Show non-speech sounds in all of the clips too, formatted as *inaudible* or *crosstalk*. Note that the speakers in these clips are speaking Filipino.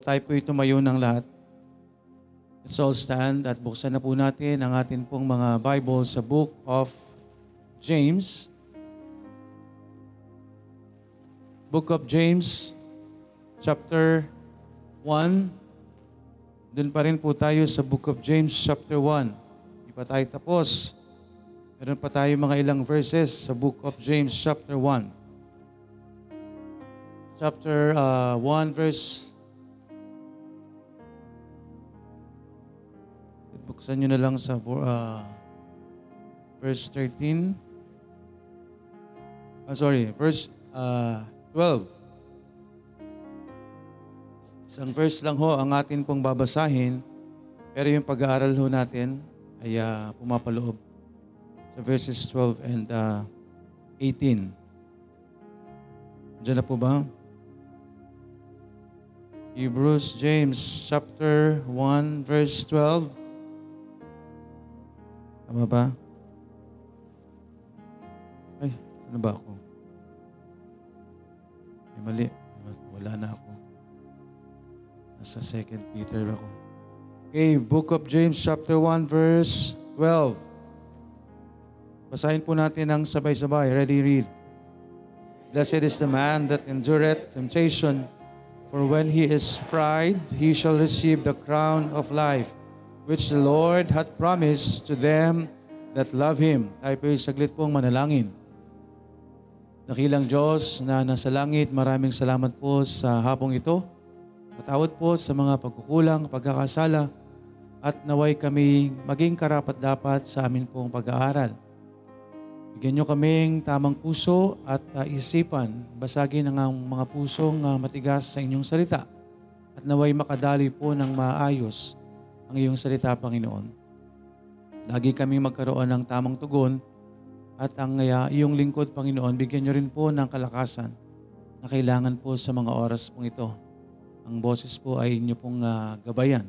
Tayo po'y tumayo ng lahat. Let's all stand at buksan na po natin ang atin pong mga Bible sa Book of James. Book of James, chapter 1. Doon pa rin po tayo sa Book of James, chapter 1. Hindi pa tayo tapos. Meron pa tayo mga ilang verses sa Book of James, chapter 1. Chapter uh, 1, verse Buksan nyo na lang sa uh, verse 13. Ah, sorry, verse uh, 12. Isang verse lang ho ang atin pong babasahin, pero yung pag-aaral ho natin ay uh, pumapaloob sa verses 12 and uh, 18. Diyan na po ba? Hebrews, James, chapter 1, verse 12. Tama ba? Ay, saan ba ako? Ay, mali. Wala na ako. Nasa 2 Peter ako. Okay, Book of James chapter 1 verse 12. Basahin po natin ang sabay-sabay. Ready, read. Blessed is the man that endureth temptation, for when he is tried, he shall receive the crown of life which the Lord hath promised to them that love Him. Tayo po saglit pong manalangin. Nakilang Diyos na nasa langit, maraming salamat po sa hapong ito. Patawad po sa mga pagkukulang, pagkakasala, at naway kami maging karapat-dapat sa amin pong pag-aaral. Bigyan nyo kaming tamang puso at uh, isipan, basagin ang mga pusong uh, matigas sa inyong salita at naway makadali po ng maayos ang iyong salita, Panginoon. Lagi kami magkaroon ng tamang tugon at ang uh, iyong lingkod, Panginoon, bigyan niyo rin po ng kalakasan na kailangan po sa mga oras pong ito. Ang boses po ay inyo pong uh, gabayan.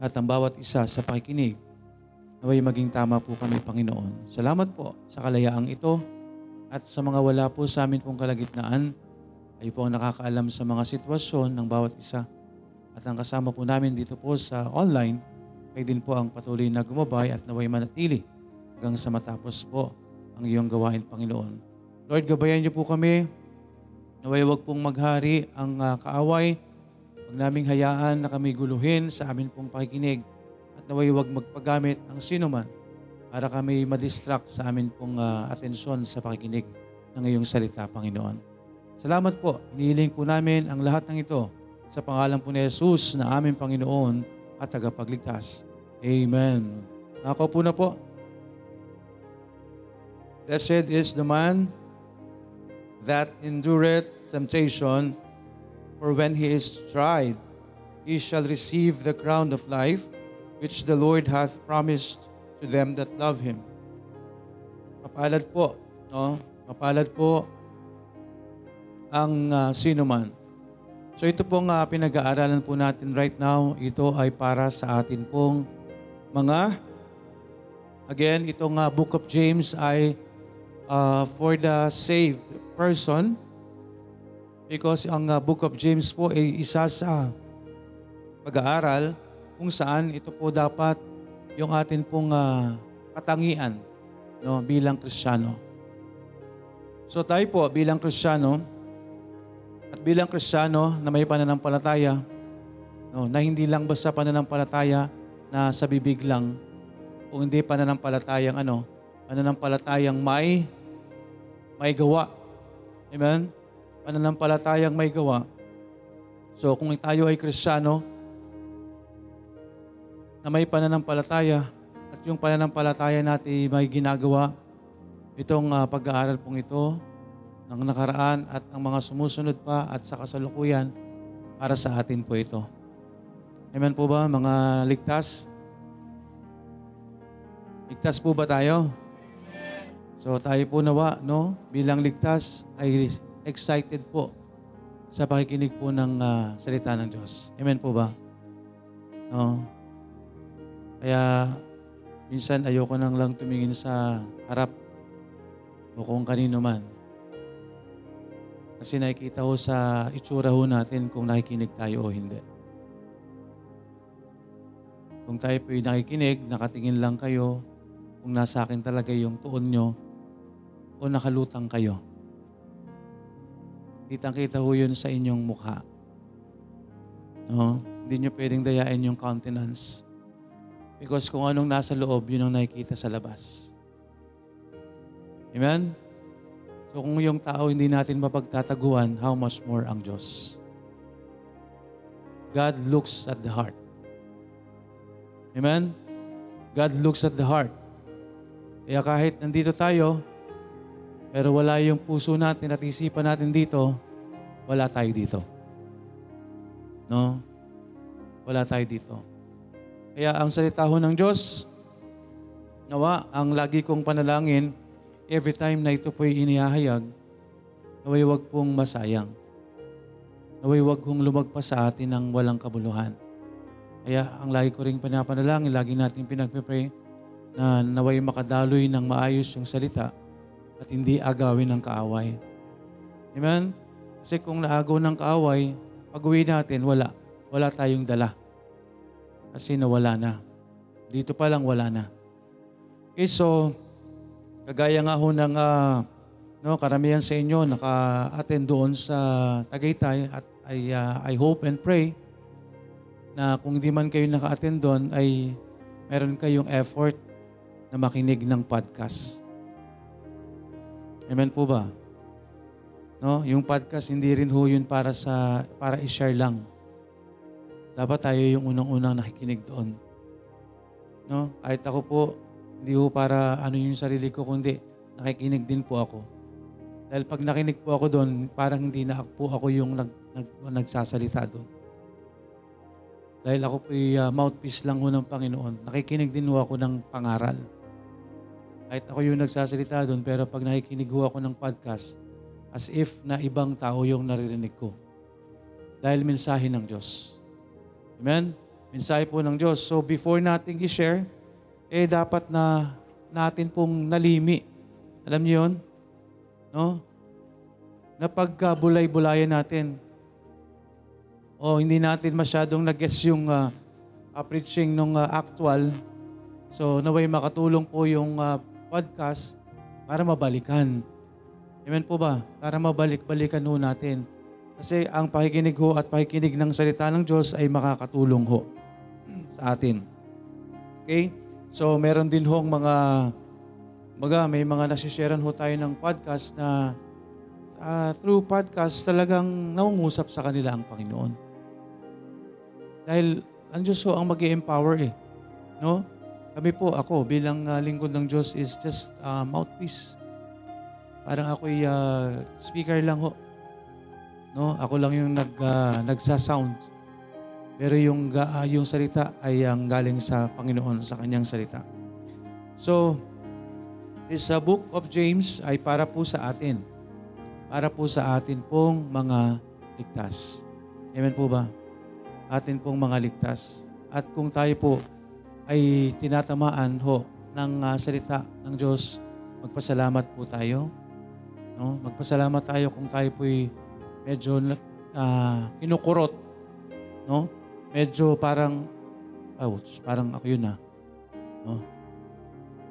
At ang bawat isa sa pakikinig, naway maging tama po kami, Panginoon. Salamat po sa kalayaang ito at sa mga wala po sa amin pong kalagitnaan, ay po ang nakakaalam sa mga sitwasyon ng bawat isa at ang kasama po namin dito po sa online, ay din po ang patuloy na gumabay at naway manatili hanggang sa matapos po ang iyong gawain, Panginoon. Lord, gabayan niyo po kami. Naway wag pong maghari ang uh, kaaway. Huwag naming hayaan na kami guluhin sa amin pong pakikinig. At naway wag magpagamit ang sino man para kami madistract sa amin pong uh, atensyon sa pakikinig ng iyong salita, Panginoon. Salamat po. Inihiling po namin ang lahat ng ito sa pangalan po ni Jesus na aming Panginoon at tagapagligtas. Amen. Ako po na po. Blessed is the man that endureth temptation, for when he is tried, he shall receive the crown of life, which the Lord hath promised to them that love Him. Mapalad po, no? Mapalad po ang uh, sino man So ito pong uh, pinag-aaralan po natin right now, ito ay para sa atin pong mga, again, itong uh, Book of James ay uh, for the saved person because ang uh, Book of James po ay isa sa pag-aaral kung saan ito po dapat yung atin pong uh, katangian no, bilang Kristiyano. So tayo po bilang Kristiyano, at bilang Kristiyano na may pananampalataya, no, na hindi lang basta pananampalataya na sa bibig lang, o hindi pananampalatayang ano, pananampalatayang may may gawa. Amen? Pananampalatayang may gawa. So kung tayo ay Kristiyano na may pananampalataya at yung pananampalataya natin may ginagawa, itong uh, pag-aaral pong ito ng nakaraan at ang mga sumusunod pa at sa kasalukuyan para sa atin po ito. Amen po ba mga ligtas? Ligtas po ba tayo? So tayo po nawa, no? Bilang ligtas ay excited po sa pakikinig po ng uh, salita ng Diyos. Amen po ba? No? Kaya minsan ayoko nang lang tumingin sa harap o kung kanino man Kasi nakikita ho sa itsura ho natin kung nakikinig tayo o hindi. Kung tayo po'y nakikinig, nakatingin lang kayo, kung nasa akin talaga yung tuon nyo, o nakalutang kayo. Kitang-kita ho yun sa inyong mukha. No? Hindi nyo pwedeng dayain yung countenance. Because kung anong nasa loob, yun ang nakikita sa labas. Amen? So kung yung tao hindi natin mapagtataguan, how much more ang Diyos? God looks at the heart. Amen? God looks at the heart. Kaya kahit nandito tayo, pero wala yung puso natin at isipan natin dito, wala tayo dito. No? Wala tayo dito. Kaya ang salita ho ng Diyos, nawa, ang lagi kong panalangin, every time na ito po'y inihahayag, naway wag pong masayang. Naway wag kong lumagpas sa atin ng walang kabuluhan. Kaya ang lagi ko rin panapanalangin, lagi natin pinagpipray na naway makadaloy ng maayos yung salita at hindi agawin ng kaaway. Amen? Kasi kung naagaw ng kaaway, pag uwi natin, wala. Wala tayong dala. Kasi nawala na. Dito pa lang wala na. Okay, so, kagaya nga ho ng uh, no, karamihan sa inyo naka-attend doon sa Tagaytay at I, uh, I hope and pray na kung hindi man kayo naka-attend doon ay meron kayong effort na makinig ng podcast. Amen po ba? No, yung podcast hindi rin ho yun para sa para i-share lang. Dapat tayo yung unang-unang nakikinig doon. No? Kahit ako po, hindi ho para ano yung sarili ko, kundi nakikinig din po ako. Dahil pag nakinig po ako doon, parang hindi na po ako yung nag, nag, nagsasalita doon. Dahil ako po uh, mouthpiece lang ho ng Panginoon. Nakikinig din ho ako ng pangaral. Kahit ako yung nagsasalita doon, pero pag nakikinig ho ako ng podcast, as if na ibang tao yung naririnig ko. Dahil mensahe ng Diyos. Amen? Mensahe po ng Diyos. So before nating i-share, eh dapat na natin pong nalimi. Alam niyo yun? No? Na pagkabulay-bulayan natin, o hindi natin masyadong nag-gets yung uh, uh, preaching nung uh, actual, so naway makatulong po yung uh, podcast para mabalikan. Amen po ba? Para mabalik-balikan ho natin kasi ang pakikinig ho at pakikinig ng salita ng Diyos ay makakatulong ho *clears throat* sa atin. Okay? So meron din hong mga mga may mga nasisharean ho tayo ng podcast na uh, through podcast talagang naungusap sa kanila ang Panginoon. Dahil ang Diyos ho ang mag empower eh. No? Kami po, ako bilang uh, lingkod ng Diyos is just uh, mouthpiece. Parang ako'y uh, speaker lang ho No? Ako lang yung nag, uh, nagsa-sound. Pero yung, uh, yung salita ay ang galing sa Panginoon, sa kanyang salita. So, this uh, book of James ay para po sa atin. Para po sa atin pong mga ligtas. Amen po ba? Atin pong mga ligtas. At kung tayo po ay tinatamaan ho ng uh, salita ng Diyos, magpasalamat po tayo. No? Magpasalamat tayo kung tayo po'y medyo uh, kinukurot, no? Medyo parang, ouch, parang ako yun ah. No?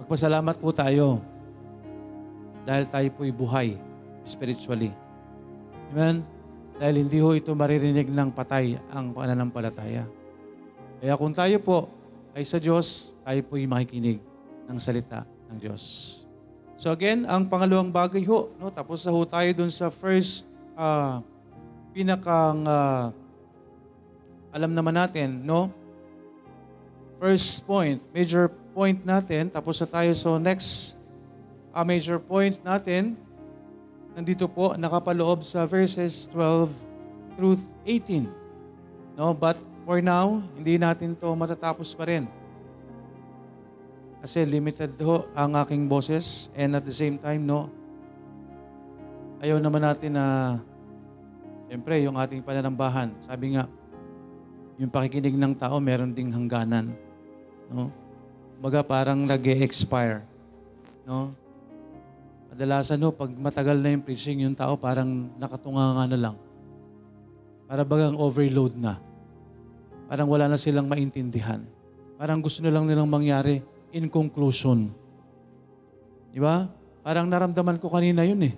Magpasalamat po tayo dahil tayo po'y buhay spiritually. Amen? Dahil hindi ho ito maririnig ng patay ang pananampalataya. Kaya kung tayo po ay sa Diyos, tayo po'y makikinig ng salita ng Diyos. So again, ang pangalawang bagay ho, no, tapos na ho tayo dun sa first uh, pinakang uh, alam naman natin, no? First point, major point natin, tapos na tayo. So next uh, major point natin, nandito po, nakapaloob sa verses 12 through 18. No? But for now, hindi natin to matatapos pa rin. Kasi limited ho ang aking boses and at the same time, no, ayaw naman natin na Siyempre, yung ating pananambahan, sabi nga, yung pakikinig ng tao, meron ding hangganan. No? Baga parang nag expire No? kadalasan no, pag matagal na yung preaching, yung tao parang nakatunganga na lang. Para bagang overload na. Parang wala na silang maintindihan. Parang gusto na lang nilang mangyari in conclusion. Di ba? Parang naramdaman ko kanina yun eh.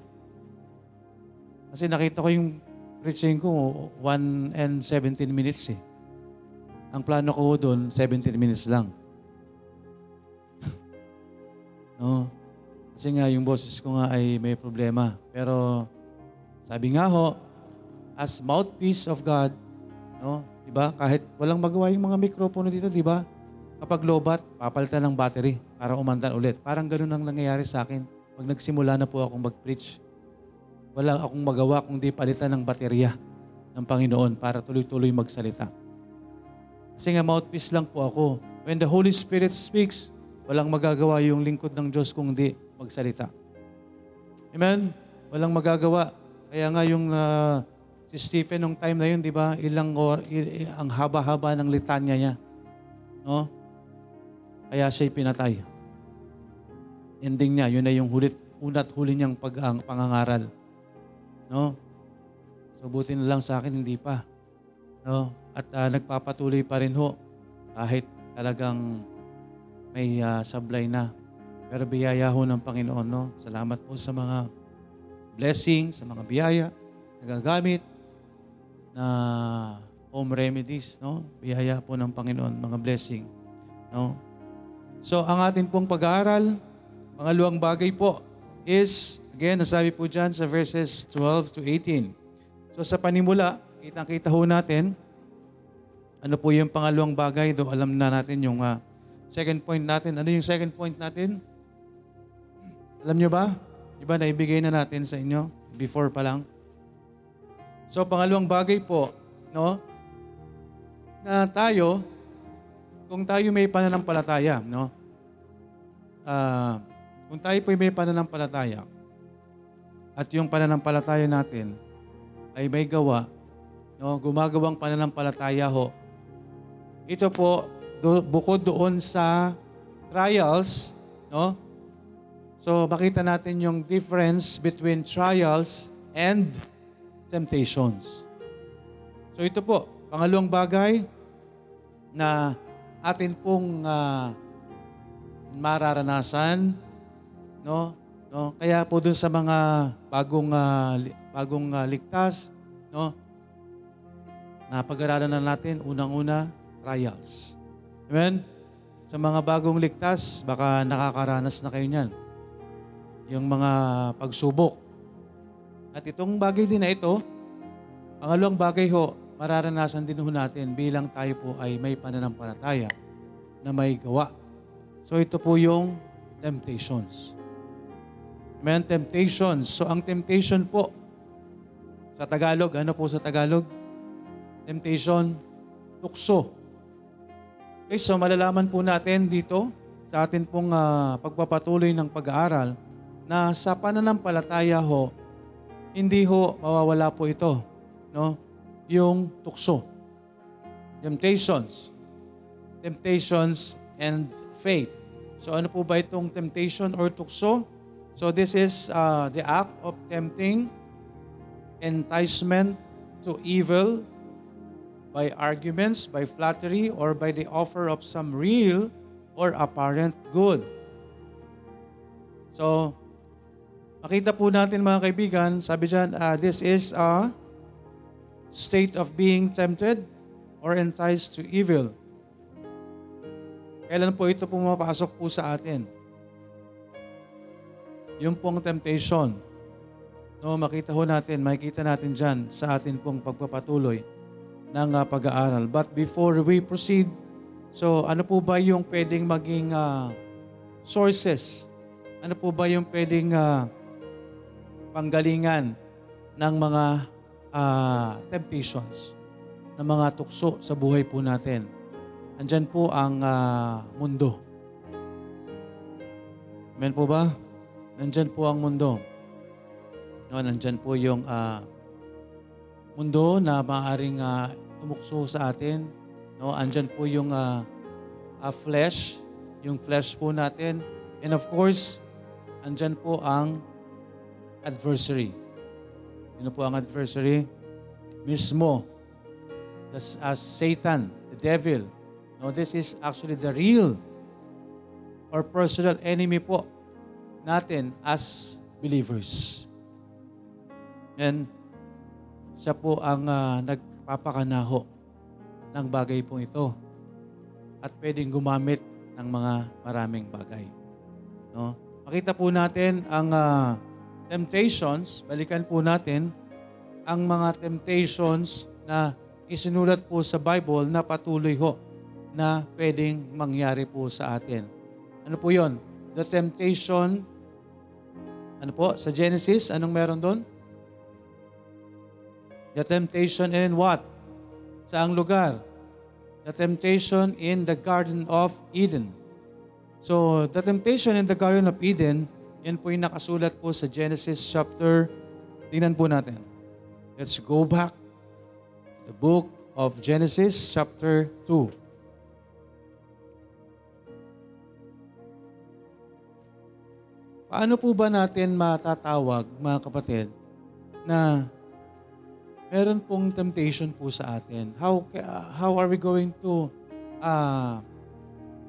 Kasi nakita ko yung preaching ko, 1 and 17 minutes eh. Ang plano ko doon, 17 minutes lang. *laughs* no? Kasi nga, yung boses ko nga ay may problema. Pero, sabi nga ho, as mouthpiece of God, no? Di ba? Kahit walang magawa yung mga mikropono dito, di ba? Kapag lobat, papalitan ng battery para umandan ulit. Parang ganun ang nangyayari sa akin. Pag nagsimula na po akong mag-preach, wala akong magawa kundi palitan ng baterya ng Panginoon para tuloy-tuloy magsalita. Kasi nga mouthpiece lang po ako. When the Holy Spirit speaks, walang magagawa yung lingkod ng Diyos kung di magsalita. Amen? Walang magagawa. Kaya nga yung uh, si Stephen nung time na yun, di ba? Ilang or, il, ang haba-haba ng litanya niya. No? Kaya siya'y pinatay. Ending niya, yun na yung hulit, unat huli niyang pag ang pangangaral. No? So buti na lang sa akin, hindi pa. No? At uh, nagpapatuloy pa rin ho kahit talagang may uh, sablay na. Pero biyaya ho ng Panginoon. No? Salamat po sa mga blessing, sa mga biyaya nagagamit na home remedies. No? Biyaya po ng Panginoon, mga blessing. No? So ang atin pong pag-aaral, pangalawang bagay po is, again, nasabi po dyan sa verses 12 to 18. So sa panimula, kitang-kita ho natin, ano po yung pangalawang bagay, do alam na natin yung uh, second point natin. Ano yung second point natin? Alam nyo ba? Iba na ibigay na natin sa inyo before pa lang. So pangalawang bagay po, no? Na tayo kung tayo may pananampalataya, no? Uh, kung tayo po may pananampalataya at yung pananampalataya natin ay may gawa, no, gumagawang pananampalataya ho. Ito po do, bukod doon sa trials, no? So makita natin yung difference between trials and temptations. So ito po, pangalawang bagay na atin pong uh, mararanasan, no? No? Kaya po dun sa mga bagong uh, bagong uh, ligtas, no? Na pag-aralan na natin unang-una trials. Amen. Sa mga bagong ligtas, baka nakakaranas na kayo niyan. Yung mga pagsubok. At itong bagay din na ito, pangalawang bagay ho, mararanasan din ho natin bilang tayo po ay may pananampalataya na may gawa. So ito po yung temptations. Amen? Temptations. So ang temptation po, sa Tagalog, ano po sa Tagalog? Temptation, tukso. Okay, so malalaman po natin dito sa atin pong uh, pagpapatuloy ng pag-aaral na sa pananampalataya ho, hindi ho mawawala po ito. No? yung tukso. Temptations. Temptations and faith. So ano po ba itong temptation or tukso? So this is uh, the act of tempting, enticement to evil by arguments, by flattery, or by the offer of some real or apparent good. So, makita po natin mga kaibigan, sabi dyan, uh, this is a state of being tempted or enticed to evil. Kailan po ito pumapasok po sa atin? Yung pong temptation. No, makita ho natin, makikita natin dyan sa atin pong pagpapatuloy ng uh, pag-aaral. But before we proceed, so ano po ba yung pwedeng maging uh, sources? Ano po ba yung pwedeng uh, panggalingan ng mga uh, temptations, ng mga tukso sa buhay po natin. Andyan po ang uh, mundo. Amen po ba? Nandyan po ang mundo. No, nandyan po yung uh, mundo na maaaring uh, tumukso sa atin. No, andyan po yung uh, uh, flesh, yung flesh po natin. And of course, andyan po ang adversary. Sino po ang adversary? Mismo. That's as Satan, the devil. No, this is actually the real or personal enemy po natin as believers. And siya po ang uh, nagpapakanaho ng bagay po ito at pwedeng gumamit ng mga maraming bagay. No? Makita po natin ang uh, temptations, balikan po natin ang mga temptations na isinulat po sa Bible na patuloy ho na pwedeng mangyari po sa atin. Ano po yon? The temptation, ano po, sa Genesis, anong meron doon? The temptation in what? Saang lugar? The temptation in the Garden of Eden. So, the temptation in the Garden of Eden, yan po yung nakasulat po sa Genesis chapter, tingnan po natin. Let's go back the book of Genesis chapter 2. Paano po ba natin matatawag, mga kapatid, na meron pong temptation po sa atin? How, uh, how are we going to, uh,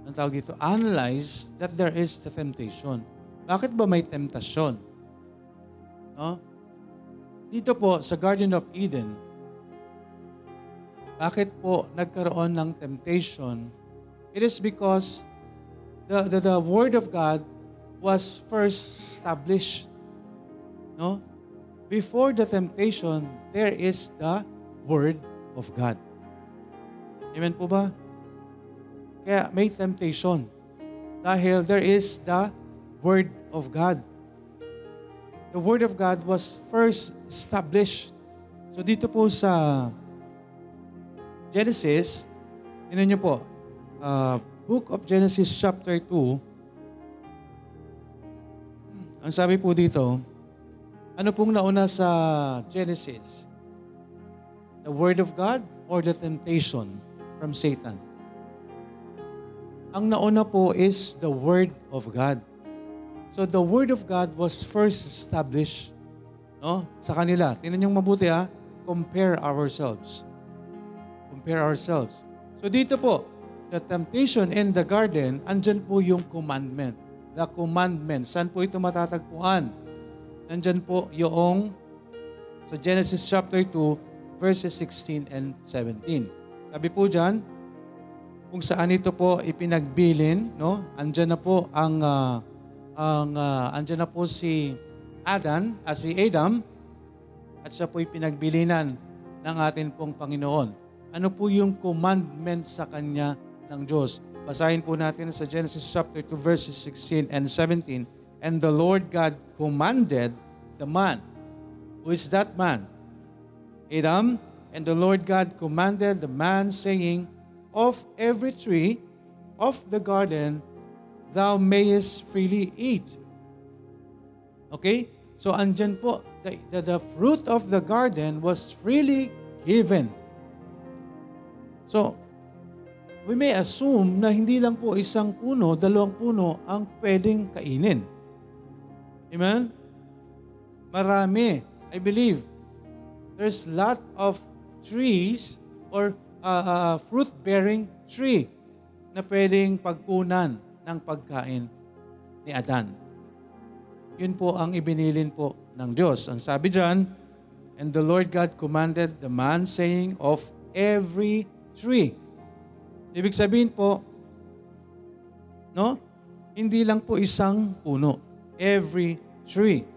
ang tawag dito, analyze that there is the temptation? Bakit ba may temptasyon? No? Dito po sa Garden of Eden, bakit po nagkaroon ng temptation? It is because the, the, the Word of God was first established. No? Before the temptation, there is the Word of God. Amen po ba? Kaya may temptation. Dahil there is the Word of God. The Word of God was first established. So dito po sa Genesis, tinan niyo po, uh, Book of Genesis chapter 2, ang sabi po dito, ano pong nauna sa Genesis? The Word of God or the temptation from Satan? Ang nauna po is the Word of God. So the Word of God was first established no, sa kanila. Tingnan niyo mabuti ha. Compare ourselves. Compare ourselves. So dito po, the temptation in the garden, andyan po yung commandment the commandments. Saan po ito matatagpuan? Nandyan po yung sa Genesis chapter 2, verses 16 and 17. Sabi po dyan, kung saan ito po ipinagbilin, no? Andyan na po ang uh, ang uh, andyan na po si Adan, uh, si Adam at siya po ipinagbilinan ng atin pong Panginoon. Ano po yung commandment sa kanya ng Diyos? Basahin po natin sa Genesis chapter 2 verses 16 and 17. And the Lord God commanded the man. Who is that man? Adam. And the Lord God commanded the man saying, Of every tree of the garden thou mayest freely eat. Okay? So andyan po, the, the, the fruit of the garden was freely given. So, we may assume na hindi lang po isang puno, dalawang puno ang pwedeng kainin. Amen? Marami. I believe there's lot of trees or uh, uh, fruit-bearing tree na pwedeng pagkunan ng pagkain ni Adan. Yun po ang ibinilin po ng Diyos. Ang sabi dyan, And the Lord God commanded the man saying, Of every tree Ibig sabihin po, no? Hindi lang po isang puno. Every tree.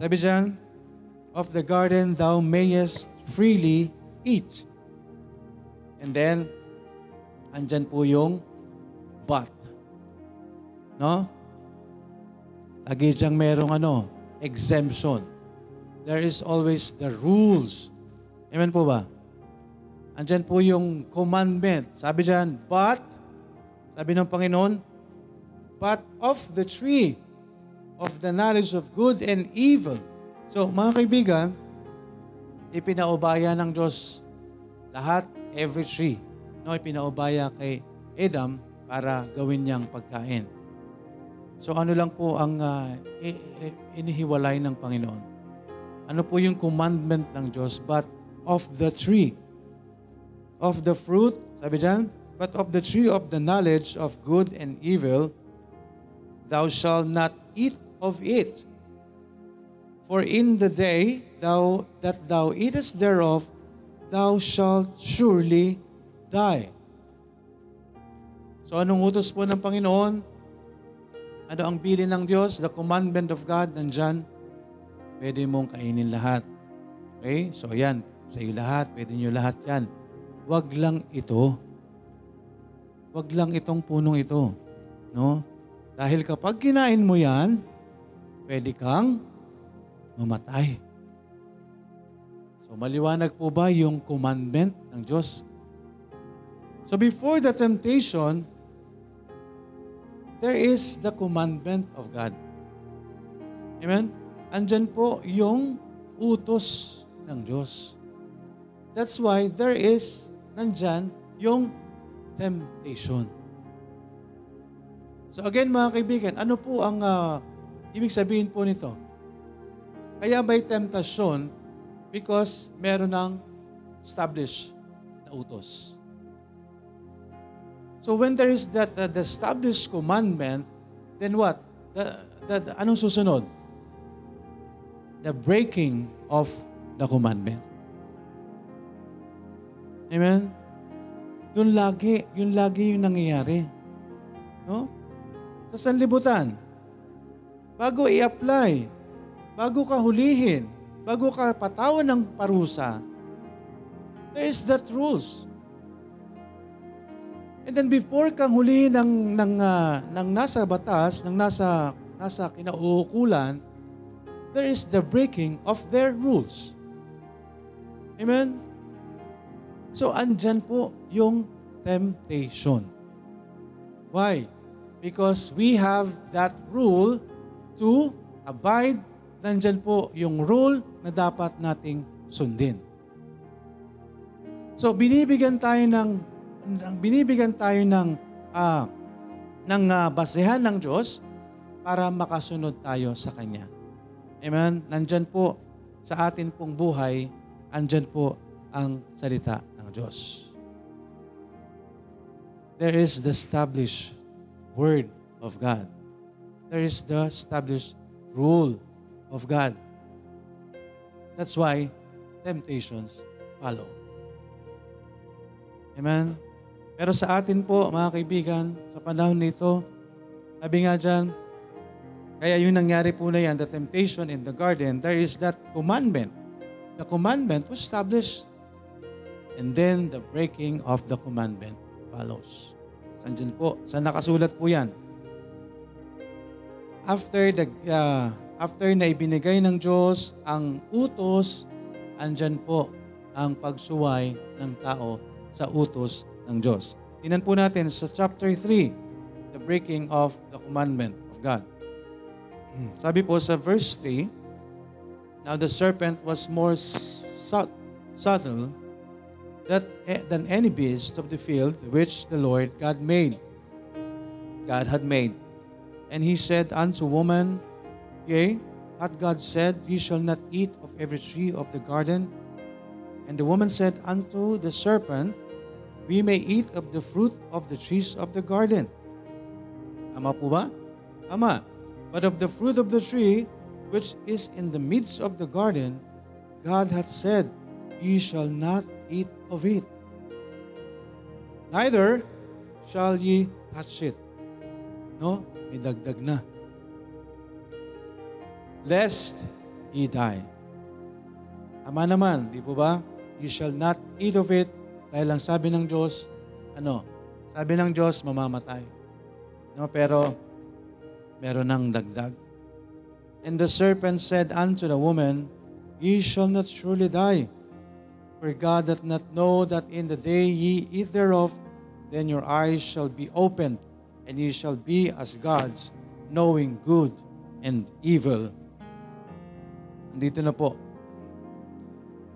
Sabi dyan, of the garden thou mayest freely eat. And then, andyan po yung but. No? Lagi diyang merong ano, exemption. There is always the rules. Amen po ba? Andyan po yung commandment. Sabi dyan, but, sabi ng Panginoon, but of the tree of the knowledge of good and evil. So, mga kaibigan, ipinaubaya ng Diyos lahat, every tree. No, ipinaubaya kay Adam para gawin niyang pagkain. So ano lang po ang uh, inihiwalay ng Panginoon? Ano po yung commandment ng Diyos? But of the tree, of the fruit, sabi dyan, but of the tree of the knowledge of good and evil, thou shalt not eat of it. For in the day thou, that thou eatest thereof, thou shalt surely die. So anong utos po ng Panginoon? Ano ang bilin ng Diyos? The commandment of God, nandyan. Pwede mong kainin lahat. Okay? So ayan, sa iyo lahat, pwede nyo lahat yan. Huwag lang ito. Huwag lang itong punong ito. No? Dahil kapag kinain mo yan, pwede kang mamatay. So maliwanag po ba yung commandment ng Diyos? So before the temptation, there is the commandment of God. Amen? Andyan po yung utos ng Diyos. That's why there is, nandyan, yung temptation. So again mga kaibigan, ano po ang uh, ibig sabihin po nito? Kaya may temptasyon because meron ng established na utos. So when there is that uh, the established commandment, then what? The, the, the, anong susunod? The breaking of the commandment. Amen? Doon lagi, yun lagi yung nangyayari. No? Sa sanlibutan, bago i-apply bago ka hulihin, bago ka patawan ng parusa, there is that rules. And then before kang hulihin ng, ng, uh, ng nasa batas, ng nasa, nasa kinauukulan, there is the breaking of their rules. Amen? So, andyan po yung temptation. Why? Because we have that rule to abide nandyan po yung rule na dapat nating sundin. So binibigyan tayo ng binibigyan tayo ng uh, ng uh, basehan ng Diyos para makasunod tayo sa kanya. Amen. Nandyan po sa atin pong buhay, andyan po ang salita ng Diyos. There is the established word of God. There is the established rule of God. That's why temptations follow. Amen? Pero sa atin po, mga kaibigan, sa panahon nito, sabi nga dyan, kaya yung nangyari po na yan, the temptation in the garden, there is that commandment. The commandment was established. And then the breaking of the commandment follows. Saan dyan po? Saan nakasulat po yan? After the uh, after na ibinigay ng Diyos ang utos, andyan po ang pagsuway ng tao sa utos ng Diyos. Tinan po natin sa chapter 3, the breaking of the commandment of God. Sabi po sa verse 3, Now the serpent was more subtle that, eh, than any beast of the field which the Lord God made. God had made. And he said unto woman, Yea, hath God said, Ye shall not eat of every tree of the garden? And the woman said unto the serpent, We may eat of the fruit of the trees of the garden. Tama po ba? Tama. But of the fruit of the tree which is in the midst of the garden, God hath said, Ye shall not eat of it. Neither shall ye touch it. No? May dagdag na lest ye die. Tama naman, di po ba? You shall not eat of it dahil lang sabi ng Diyos, ano? Sabi ng Diyos, mamamatay. No, pero meron ng dagdag. And the serpent said unto the woman, Ye shall not surely die. For God doth not know that in the day ye eat thereof, then your eyes shall be opened, and ye shall be as gods, knowing good and evil. Dito na po.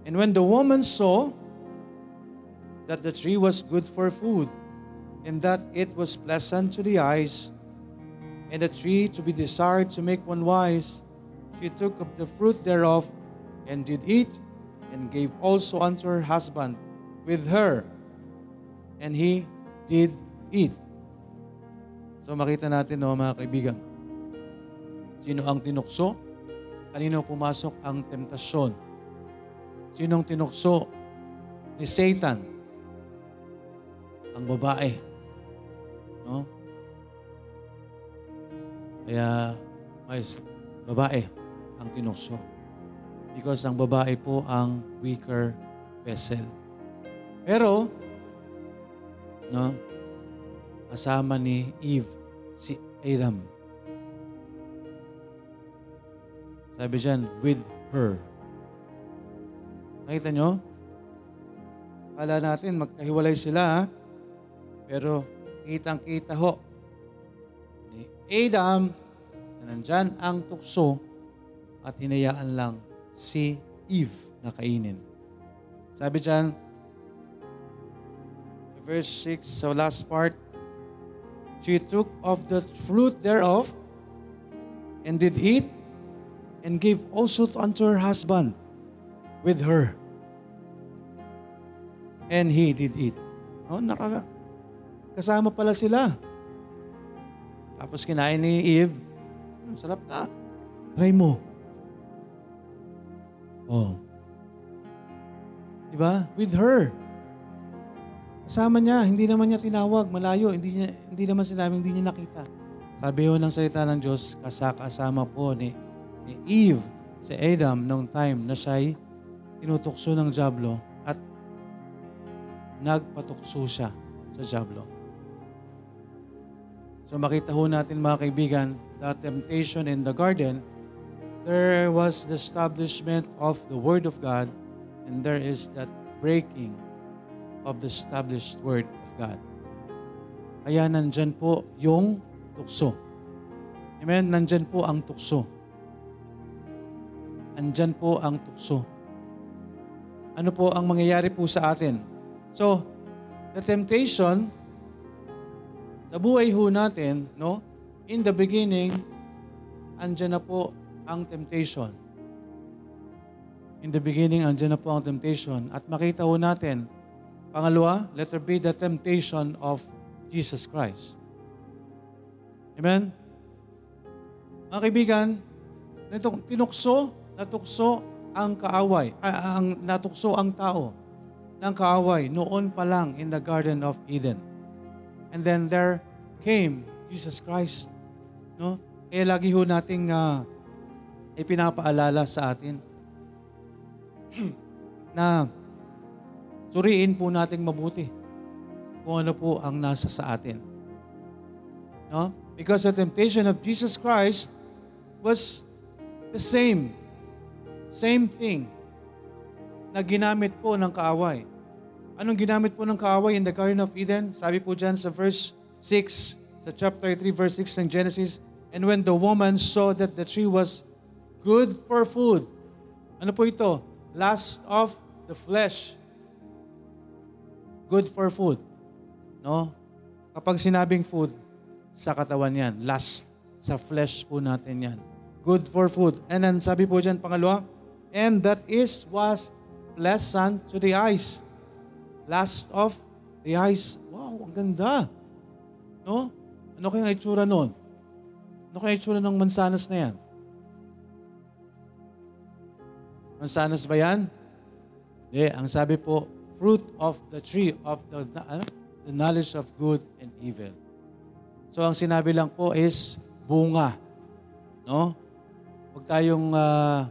And when the woman saw that the tree was good for food, and that it was pleasant to the eyes, and a tree to be desired to make one wise. She took of the fruit thereof, and did eat, and gave also unto her husband with her, and he did eat. So makita natin no mga kaibigan, sino ang tinukso? Kanino pumasok ang temptasyon? Sinong tinukso ni Satan? Ang babae. No? Kaya, guys, babae ang tinukso. Because ang babae po ang weaker vessel. Pero, no, kasama ni Eve, si Adam. Sabi dyan, with her. Nakita nyo? Kala natin magkahiwalay sila, ha? pero kitang-kita ho ni Adam na nandyan ang tukso at hinayaan lang si Eve na kainin. Sabi dyan, verse 6, sa last part, She took of the fruit thereof and did eat and gave also unto her husband with her. And he did eat. Oh, naka, kasama pala sila. Tapos kinain ni Eve, "Hmm, sarap na. Try mo. Oh. Diba? With her. Kasama niya, hindi naman niya tinawag, malayo, hindi, niya, hindi naman sinabi, hindi niya nakita. Sabi ho ng salita ng Diyos, kasakasama po ni, ni Eve si Adam nung time na siya'y tinutukso ng Diablo at nagpatukso siya sa Diablo. So makita ho natin mga kaibigan, the temptation in the garden, there was the establishment of the Word of God and there is that breaking of the established Word of God. Kaya nandyan po yung tukso. Amen? Nandyan po ang tukso. Andyan po ang tukso. Ano po ang mangyayari po sa atin? So, the temptation sa buhay ho natin, no? In the beginning, andyan na po ang temptation. In the beginning, andyan na po ang temptation. At makita ho natin, pangalawa, letter B, the temptation of Jesus Christ. Amen? Mga kaibigan, tinukso, natukso ang kaaway, ang natukso ang tao ng kaaway noon pa lang in the Garden of Eden. And then there came Jesus Christ. No? Kaya lagi ho nating uh, ipinapaalala sa atin *clears throat* na suriin po nating mabuti kung ano po ang nasa sa atin. No? Because the temptation of Jesus Christ was the same. Same thing na ginamit po ng kaaway. Anong ginamit po ng kaaway in the Garden of Eden? Sabi po dyan sa verse 6, sa chapter 3, verse 6 ng Genesis, And when the woman saw that the tree was good for food, ano po ito? Lust of the flesh. Good for food. No? Kapag sinabing food, sa katawan yan. Lust. Sa flesh po natin yan. Good for food. And then sabi po dyan, pangalawa, and that is was pleasant to the eyes. Last of the eyes. Wow, ang ganda. No? Ano kayang itsura noon? Ano kayang itsura ng mansanas na yan? Mansanas ba yan? Hindi. Ang sabi po, fruit of the tree of the, ano? the knowledge of good and evil. So ang sinabi lang po is bunga. No? Huwag tayong uh,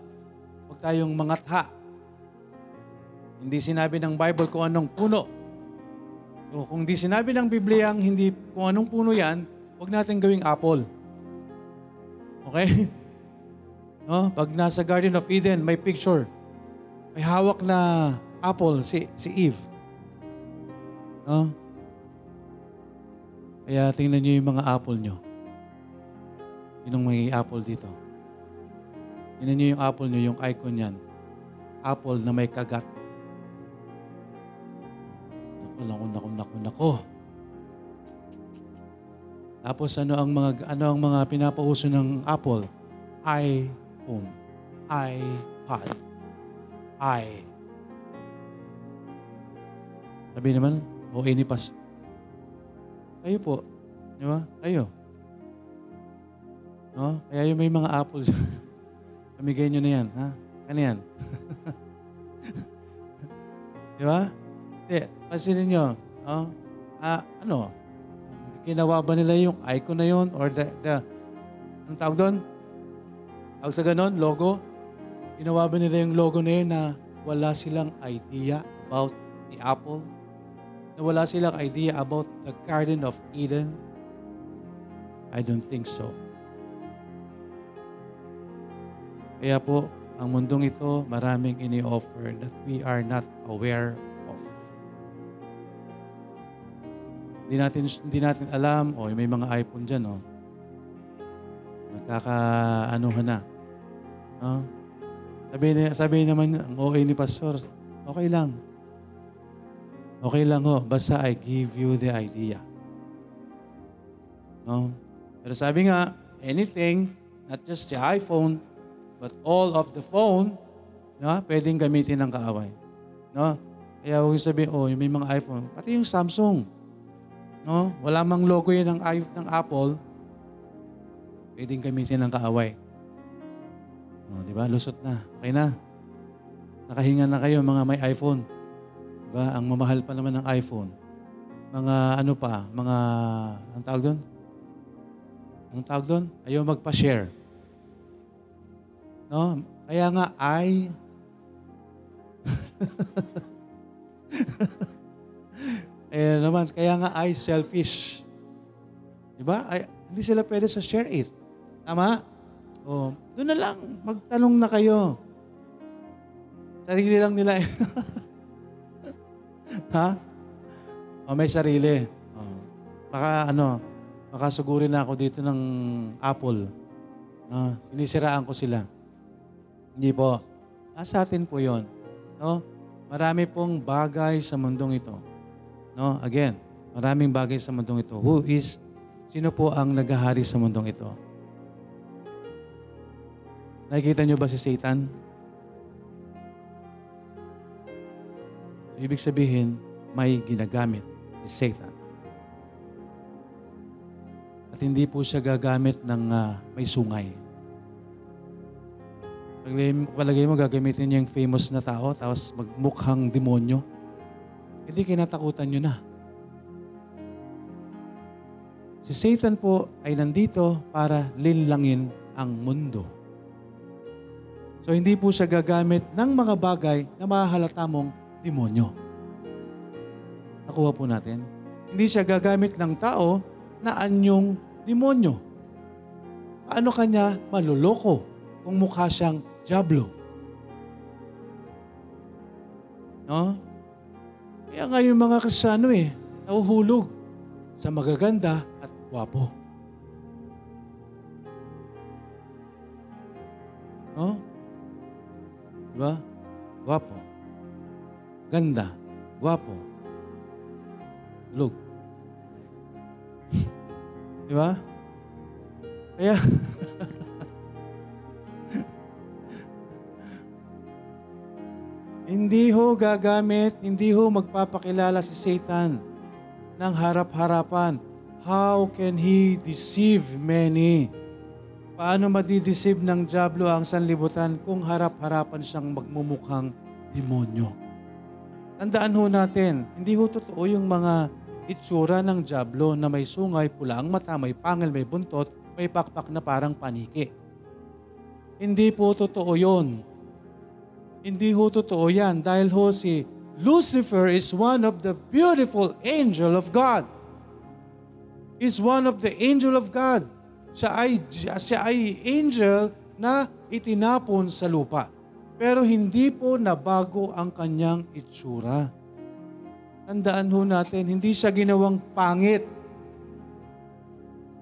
huwag tayong mangatha. Hindi sinabi ng Bible kung anong puno. So kung di sinabi ng Biblia ang hindi kung anong puno 'yan, huwag natin gawing apple. Okay? *laughs* No? Pag nasa Garden of Eden, may picture. May hawak na apple si si Eve. No? Kaya tingnan niyo yung mga apple nyo. Yun may apple dito. Tingnan niyo yung apple nyo, yung icon yan. Apple na may kagat. Naku, naku, naku, naku, naku. Tapos ano ang mga ano ang mga pinapauso ng Apple? iPhone, iPad, i. Sabi naman, o inipas. Kayo po, di ba? Kayo. No? Kaya yung may mga apples, *laughs* pamigay nyo na yan. Ha? Ano yan? *laughs* di ba? Hindi, pansinin nyo. No? Ah, ano? Ginawa ba nila yung icon na yun? Or the, the anong tawag doon? Tawag sa ganon, logo? Ginawa ba nila yung logo na yun na wala silang idea about the apple? Na wala silang idea about the Garden of Eden? I don't think so. Kaya po, ang mundong ito, maraming ini-offer that we are not aware of. Hindi natin, hindi natin alam, o oh, may mga iPhone dyan, oh. Nagkaka-anuhan na. Oh. Sabi, sabi naman, ang OA ni Pastor, okay lang. Okay lang ho, basta I give you the idea. No? Pero sabi nga, anything, not just the iPhone, but all of the phone, no, pwedeng gamitin ng kaaway. No? Kaya huwag sabihin, oh, may mga iPhone. Pati yung Samsung. No? Wala mang logo yan ng, ng Apple, pwedeng gamitin ng kaaway. Oh, di ba? Lusot na. Okay na. Nakahinga na kayo mga may iPhone. Di ba? Ang mamahal pa naman ng iPhone. Mga ano pa, mga, ang tawag doon? Ang tawag doon? Ayaw magpa-share. No? Kaya nga, I... *laughs* eh naman, kaya nga I selfish. Di ba? Ay, hindi sila pwede sa share it. Tama? O, doon na lang, magtanong na kayo. Sarili lang nila. *laughs* ha? O, may sarili. O, baka ano, baka sugurin na ako dito ng Apple. No? Sinisiraan ko sila. Hindi po. Nasa atin po yon. No? Marami pong bagay sa mundong ito. No? Again, maraming bagay sa mundong ito. Who is, sino po ang naghahari sa mundong ito? Nakikita niyo ba si Satan? So, ibig sabihin, may ginagamit si Satan. At hindi po siya gagamit ng uh, may sungay. Palagay mo, gagamitin niya yung famous na tao, tapos magmukhang demonyo. Hindi kinatakutan nyo na. Si Satan po ay nandito para linlangin ang mundo. So hindi po siya gagamit ng mga bagay na mahalata mong demonyo. Nakuha po natin. Hindi siya gagamit ng tao na anyong demonyo. Paano kanya maluloko kung mukha siyang Diablo. No? Kaya nga yung mga kasano eh, nauhulog sa magaganda at gwapo. No? Diba? Gwapo. Ganda. Gwapo. Lug. *laughs* Diba? Kaya, *laughs* Hindi ho gagamit, hindi ho magpapakilala si Satan ng harap-harapan. How can he deceive many? Paano madideceive ng Diablo ang sanlibutan kung harap-harapan siyang magmumukhang demonyo? Tandaan ho natin, hindi ho totoo yung mga itsura ng Diablo na may sungay, pula ang mata, may pangil, may buntot, may pakpak na parang paniki. Hindi po totoo yon. Hindi ho totoo yan dahil ho si Lucifer is one of the beautiful angel of God. Is one of the angel of God. Siya ay, siya ay angel na itinapon sa lupa. Pero hindi po nabago ang kanyang itsura. Tandaan ho natin, hindi siya ginawang pangit.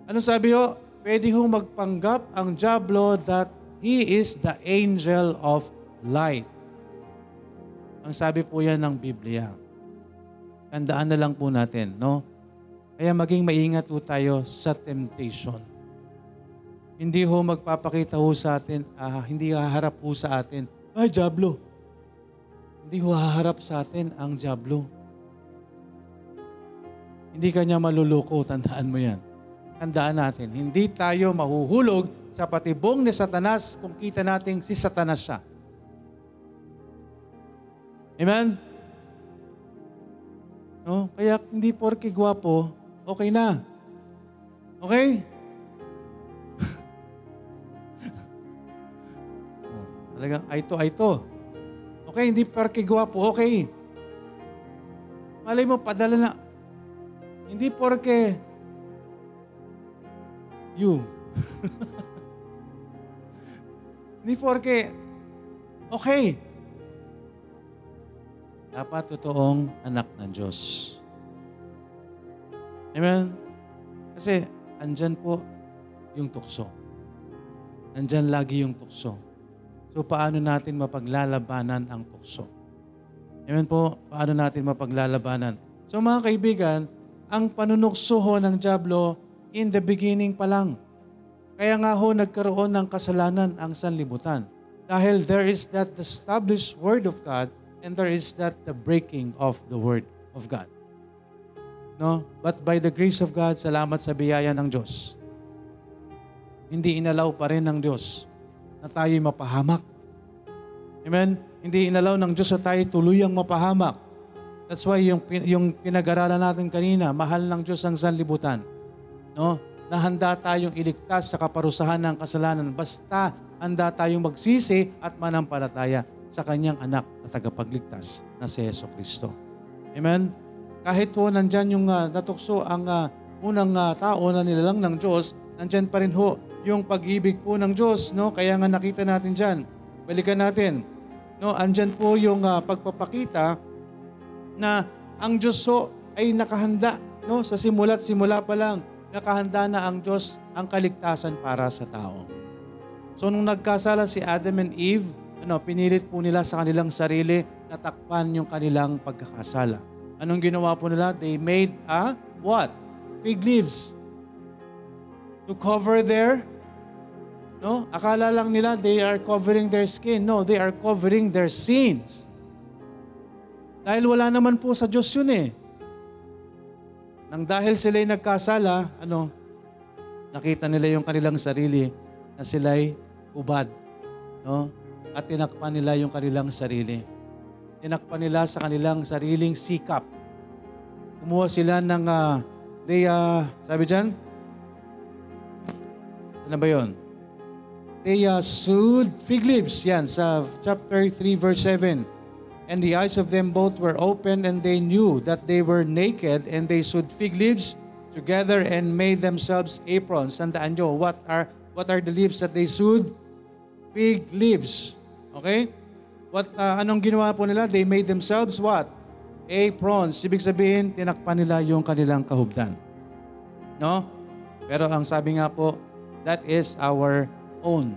Ano sabi ho? Pwede ho magpanggap ang Diablo that he is the angel of light. Ang sabi po yan ng Biblia. Tandaan na lang po natin, no? Kaya maging maingat po tayo sa temptation. Hindi ho magpapakita ho sa atin, ah, hindi haharap po sa atin, ay, Diablo. Hindi ho haharap sa atin ang Diablo. Hindi kanya maluluko, tandaan mo yan. Tandaan natin, hindi tayo mahuhulog sa patibong ni Satanas kung kita natin si Satanas siya. Amen? No? Kaya hindi porke gwapo, okay na. Okay? Talagang ay to, ay to. Okay, hindi porke gwapo, okay. Malay mo, padala na. Hindi porke you. *laughs* hindi porke okay. Dapat totoong anak ng Diyos. Amen? Kasi andyan po yung tukso. Andyan lagi yung tukso. So paano natin mapaglalabanan ang tukso? Amen po, paano natin mapaglalabanan? So mga kaibigan, ang panunukso ho ng Diablo in the beginning pa lang. Kaya nga ho nagkaroon ng kasalanan ang sanlibutan. Dahil there is that established Word of God and there is that the breaking of the Word of God. No? But by the grace of God, salamat sa biyaya ng Diyos. Hindi inalaw pa rin ng Diyos na tayo'y mapahamak. Amen? Hindi inalaw ng Diyos na tayo tuluyang mapahamak. That's why yung, yung pinag-aralan natin kanina, mahal ng Diyos ang sanlibutan. No? Na tayong iligtas sa kaparusahan ng kasalanan basta handa tayong magsisi at manampalataya sa kanyang anak na tagapagligtas na si Yeso Kristo. Amen? Kahit po nandyan yung uh, natukso ang uh, unang uh, tao na nilalang ng Diyos, nandyan pa rin ho yung pag-ibig po ng Diyos. No? Kaya nga nakita natin dyan. Balikan natin. No? Andyan po yung uh, pagpapakita na ang Diyos ho ay nakahanda. No? Sa simula't simula pa lang, nakahanda na ang Diyos ang kaligtasan para sa tao. So nung nagkasala si Adam and Eve, ano, pinilit po nila sa kanilang sarili na takpan yung kanilang pagkakasala. Anong ginawa po nila? They made a what? Fig leaves. To cover their No? Akala lang nila they are covering their skin. No, they are covering their sins. Dahil wala naman po sa Diyos yun eh. Nang dahil sila'y nagkasala, ano, nakita nila yung kanilang sarili na sila'y ubad. No? at tinakpan nila yung kanilang sarili. Tinakpan nila sa kanilang sariling sikap. Kumuha sila ng, uh, they, uh, sabi dyan, ano ba yun? They uh, sewed fig leaves, yan, sa chapter 3 verse 7. And the eyes of them both were opened and they knew that they were naked and they sewed fig leaves together and made themselves aprons. Tandaan nyo, what are, what are the leaves that they sewed? Fig leaves. Okay? What, uh, anong ginawa po nila? They made themselves what? Aprons. Ibig sabihin, tinakpan nila yung kanilang kahubdan. No? Pero ang sabi nga po, that is our own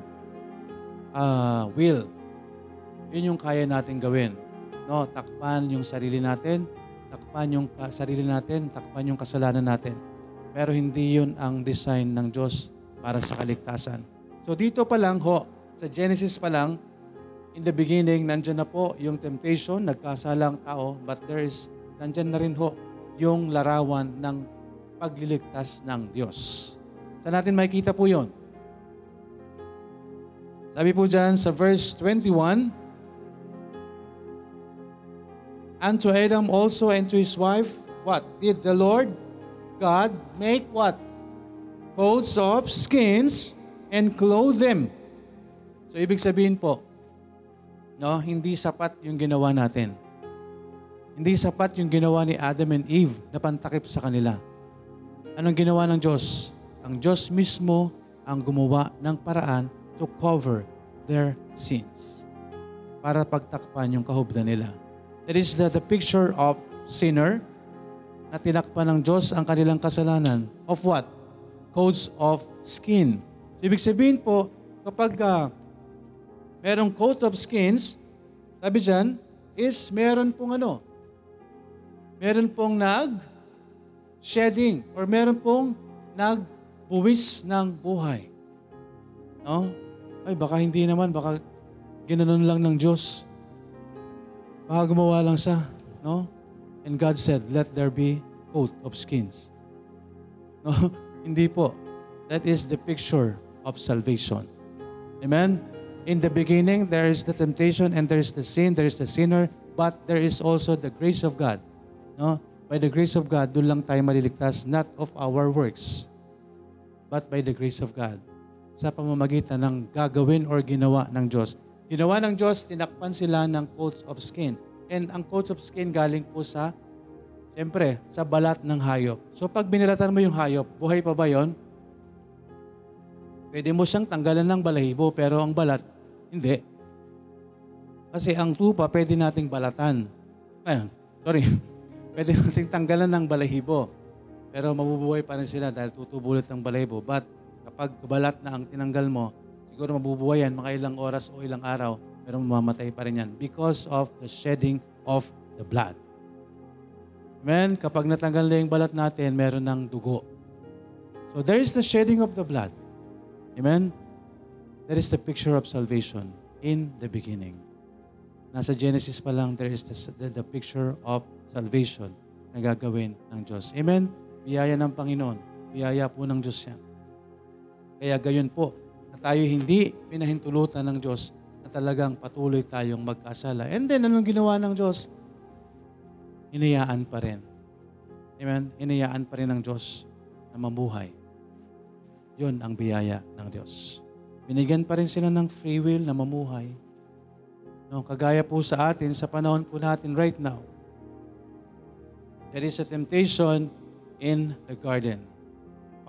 uh, will. Yun yung kaya natin gawin. No? Takpan yung sarili natin, takpan yung sarili natin, takpan yung kasalanan natin. Pero hindi yun ang design ng Diyos para sa kaligtasan. So dito pa lang ho, sa Genesis pa lang, in the beginning, nandyan na po yung temptation, nagkasalang tao, but there is, nandyan na rin ho yung larawan ng pagliligtas ng Diyos. Saan natin makikita po yon? Sabi po dyan sa verse 21, And to Adam also and to his wife, what? Did the Lord God make what? Coats of skins and clothe them. So ibig sabihin po, No, hindi sapat yung ginawa natin. Hindi sapat yung ginawa ni Adam and Eve na pantakip sa kanila. Anong ginawa ng Diyos? Ang Diyos mismo ang gumawa ng paraan to cover their sins para pagtakpan yung kahubdan nila. That is the, the picture of sinner na tinakpan ng Diyos ang kanilang kasalanan. Of what? Coats of skin. So, ibig sabihin po, kapag uh, merong coat of skins, sabi dyan, is meron pong ano? Meron pong nag shedding or meron pong nagbuwis ng buhay. No? Ay, baka hindi naman, baka ginanon lang ng Diyos. Baka gumawa lang siya. No? And God said, let there be coat of skins. *laughs* No? hindi po. That is the picture of salvation. Amen? In the beginning, there is the temptation and there is the sin, there is the sinner, but there is also the grace of God. No? By the grace of God, doon lang tayo maliligtas, not of our works, but by the grace of God. Sa pamamagitan ng gagawin or ginawa ng Diyos. Ginawa ng Diyos, tinakpan sila ng coats of skin. And ang coats of skin galing po sa, siyempre, sa balat ng hayop. So pag binilatan mo yung hayop, buhay pa ba yon? Pwede mo siyang tanggalan ng balahibo, pero ang balat, hindi. Kasi ang tupa, pwede nating balatan. Ayun, sorry. *laughs* Pwede nating tanggalan ng balahibo. Pero mabubuhay pa rin sila dahil tutubulot ng balahibo. But kapag balat na ang tinanggal mo, siguro mabubuhay yan mga ilang oras o ilang araw, pero mamamatay pa rin yan because of the shedding of the blood. Amen? Kapag natanggal na yung balat natin, meron ng dugo. So there is the shedding of the blood. Amen? That is the picture of salvation in the beginning. Nasa Genesis pa lang, there is the, the, the picture of salvation na gagawin ng Diyos. Amen? Biyaya ng Panginoon. Biyaya po ng Diyos yan. Kaya gayon po, na tayo hindi pinahintulutan ng Diyos na talagang patuloy tayong magkasala. And then, anong ginawa ng Diyos? Inayaan pa rin. Amen? Inayaan pa rin ng Diyos na mabuhay. Yun ang biyaya ng Diyos. Binigyan pa rin sila ng free will na mamuhay. No, kagaya po sa atin, sa panahon po natin right now, there is a temptation in the garden.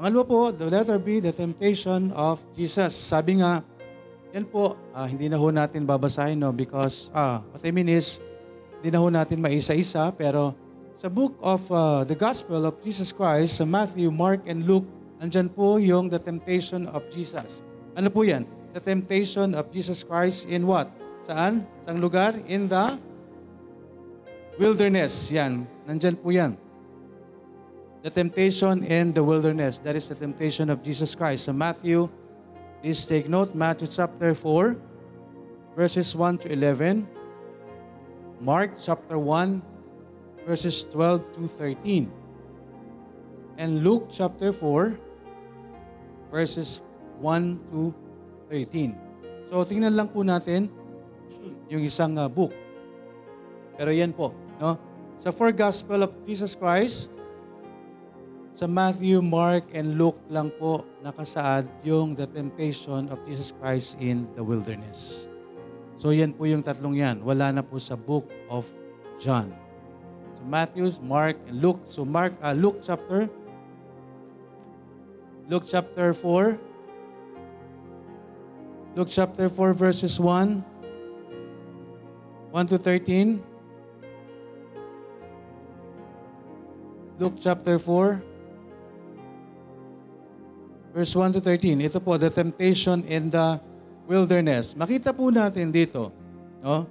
Pangalawa po, the letter B, the temptation of Jesus. Sabi nga, yan po, ah, hindi na ho natin babasahin, no? Because, ah, what I mean is, hindi na ho natin maisa-isa, pero sa book of uh, the Gospel of Jesus Christ, sa Matthew, Mark, and Luke, nandyan po yung the temptation of Jesus. Ano po yan? The temptation of Jesus Christ in what? Saan? Saan lugar? In the wilderness. Yan. Nandyan po yan. The temptation in the wilderness. That is the temptation of Jesus Christ. Sa Matthew, please take note, Matthew chapter 4, verses 1 to 11. Mark chapter 1, verses 12 to 13. And Luke chapter 4, verses 1 to 13. So tingnan lang po natin yung isang uh, book. Pero yan po, no? Sa four gospel of Jesus Christ, sa Matthew, Mark, and Luke lang po nakasaad yung the temptation of Jesus Christ in the wilderness. So yan po yung tatlong yan. Wala na po sa book of John. So Matthew, Mark, and Luke. So Mark, uh, Luke chapter Luke chapter 4. Luke chapter 4 verses 1. 1 to 13. Luke chapter 4. Verse 1 to 13. Ito po, the temptation in the wilderness. Makita po natin dito, no?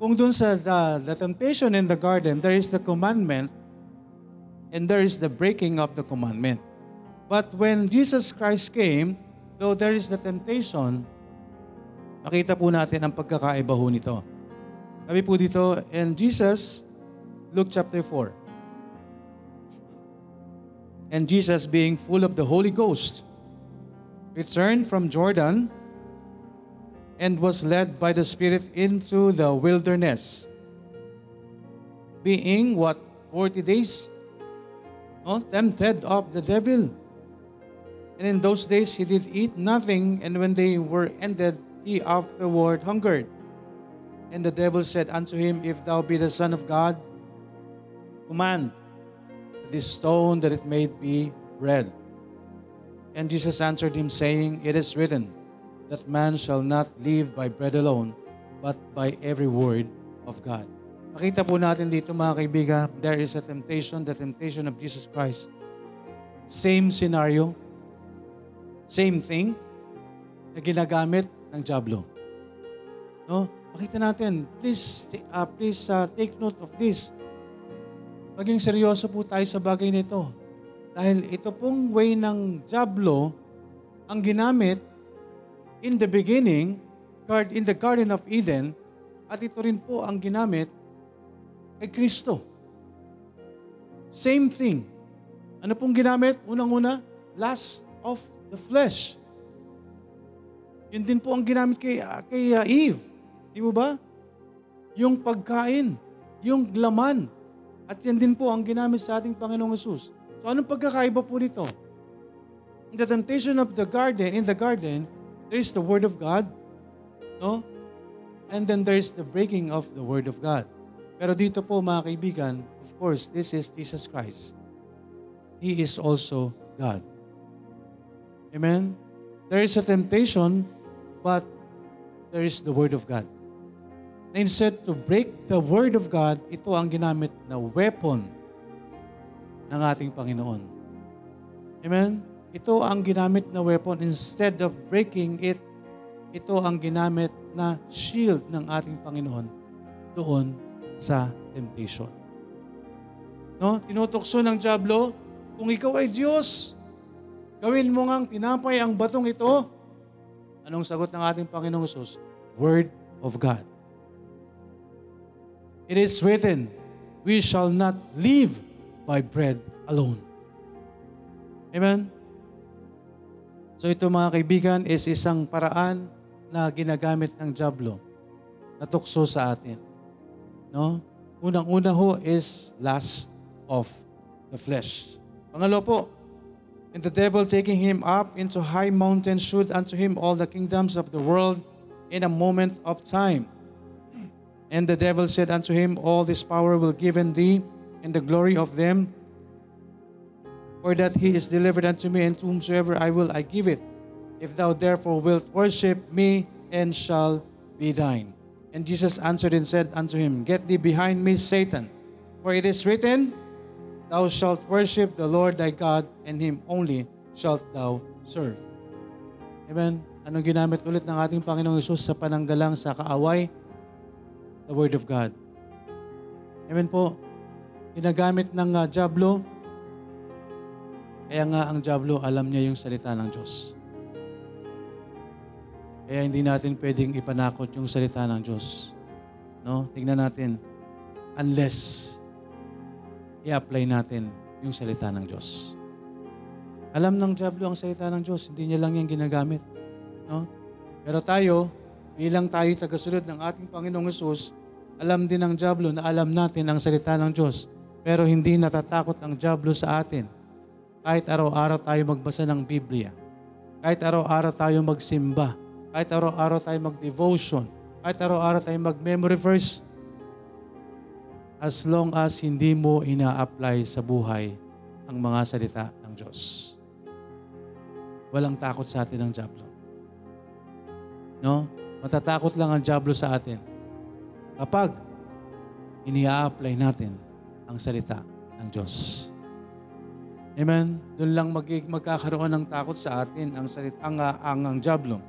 Kung dun sa the, the temptation in the garden, there is the commandment and there is the breaking of the commandment. But when Jesus Christ came, though there is the temptation, makita po natin ang pagkakaiba ho nito. Sabi po dito, and Jesus, Luke chapter 4, And Jesus, being full of the Holy Ghost, returned from Jordan and was led by the Spirit into the wilderness, being what? 40 days? No, tempted of the devil. And in those days he did eat nothing, and when they were ended, he afterward hungered. And the devil said unto him, If thou be the Son of God, command this stone that it may be bread. And Jesus answered him, saying, It is written, that man shall not live by bread alone, but by every word of God. Makita po natin dito mga kaibigan, there is a temptation, the temptation of Jesus Christ. Same scenario, same thing, na ginagamit ng Diablo. No? Makita natin, please, uh, please uh, take note of this. Maging seryoso po tayo sa bagay nito. Dahil ito pong way ng Diablo ang ginamit in the beginning, in the Garden of Eden, at ito rin po ang ginamit kay Kristo. Same thing. Ano pong ginamit? Unang-una, lust of the flesh. Yun din po ang ginamit kay, uh, kay uh, Eve. Di ba? Yung pagkain, yung laman. At yan din po ang ginamit sa ating Panginoong Yesus. So anong pagkakaiba po nito? In the temptation of the garden, in the garden, there is the Word of God. No? And then there is the breaking of the Word of God. Pero dito po mga kaibigan, of course, this is Jesus Christ. He is also God. Amen? There is a temptation, but there is the Word of God. Instead to break the Word of God, ito ang ginamit na weapon ng ating Panginoon. Amen? Ito ang ginamit na weapon. Instead of breaking it, ito ang ginamit na shield ng ating Panginoon doon sa temptation. No? Tinutokso ng Diablo, kung ikaw ay Diyos, gawin mo ngang tinapay ang batong ito. Anong sagot ng ating Panginoong Jesus? Word of God. It is written, we shall not live by bread alone. Amen? So ito mga kaibigan is isang paraan na ginagamit ng Diablo na tukso sa atin. No? Unang-una ho is lust of the flesh. Pangalo po, And the devil taking him up into high mountain showed unto him all the kingdoms of the world in a moment of time. And the devil said unto him, All this power will given thee, and the glory of them For that he is delivered unto me, and to whomsoever I will, I give it. If thou therefore wilt worship me, and shall be thine. And Jesus answered and said unto him, Get thee behind me, Satan, for it is written, Thou shalt worship the Lord thy God, and him only shalt thou serve. Amen. Anong ginamit ulit ng ating Panginoong Isus sa pananggalang sa kaaway? The Word of God. Amen po. Ginagamit ng uh, Diablo kaya nga ang Diablo, alam niya yung salita ng Diyos. Kaya hindi natin pwedeng ipanakot yung salita ng Diyos. No? Tingnan natin. Unless i-apply natin yung salita ng Diyos. Alam ng Diablo ang salita ng Diyos, hindi niya lang yan ginagamit. No? Pero tayo, bilang tayo tagasunod ng ating Panginoong Yesus, alam din ng Diablo na alam natin ang salita ng Diyos. Pero hindi natatakot ang Diablo sa atin kahit araw-araw tayo magbasa ng Biblia. Kahit araw-araw tayo magsimba. Kahit araw-araw tayo mag-devotion. Kahit araw-araw tayo mag-memory verse. As long as hindi mo ina-apply sa buhay ang mga salita ng Diyos. Walang takot sa atin ng Diablo. No? Matatakot lang ang Diablo sa atin kapag inia-apply natin ang salita ng Diyos. Amen? Doon lang mag magkakaroon ng takot sa atin ang, salit, ang, ang, ang Diablo.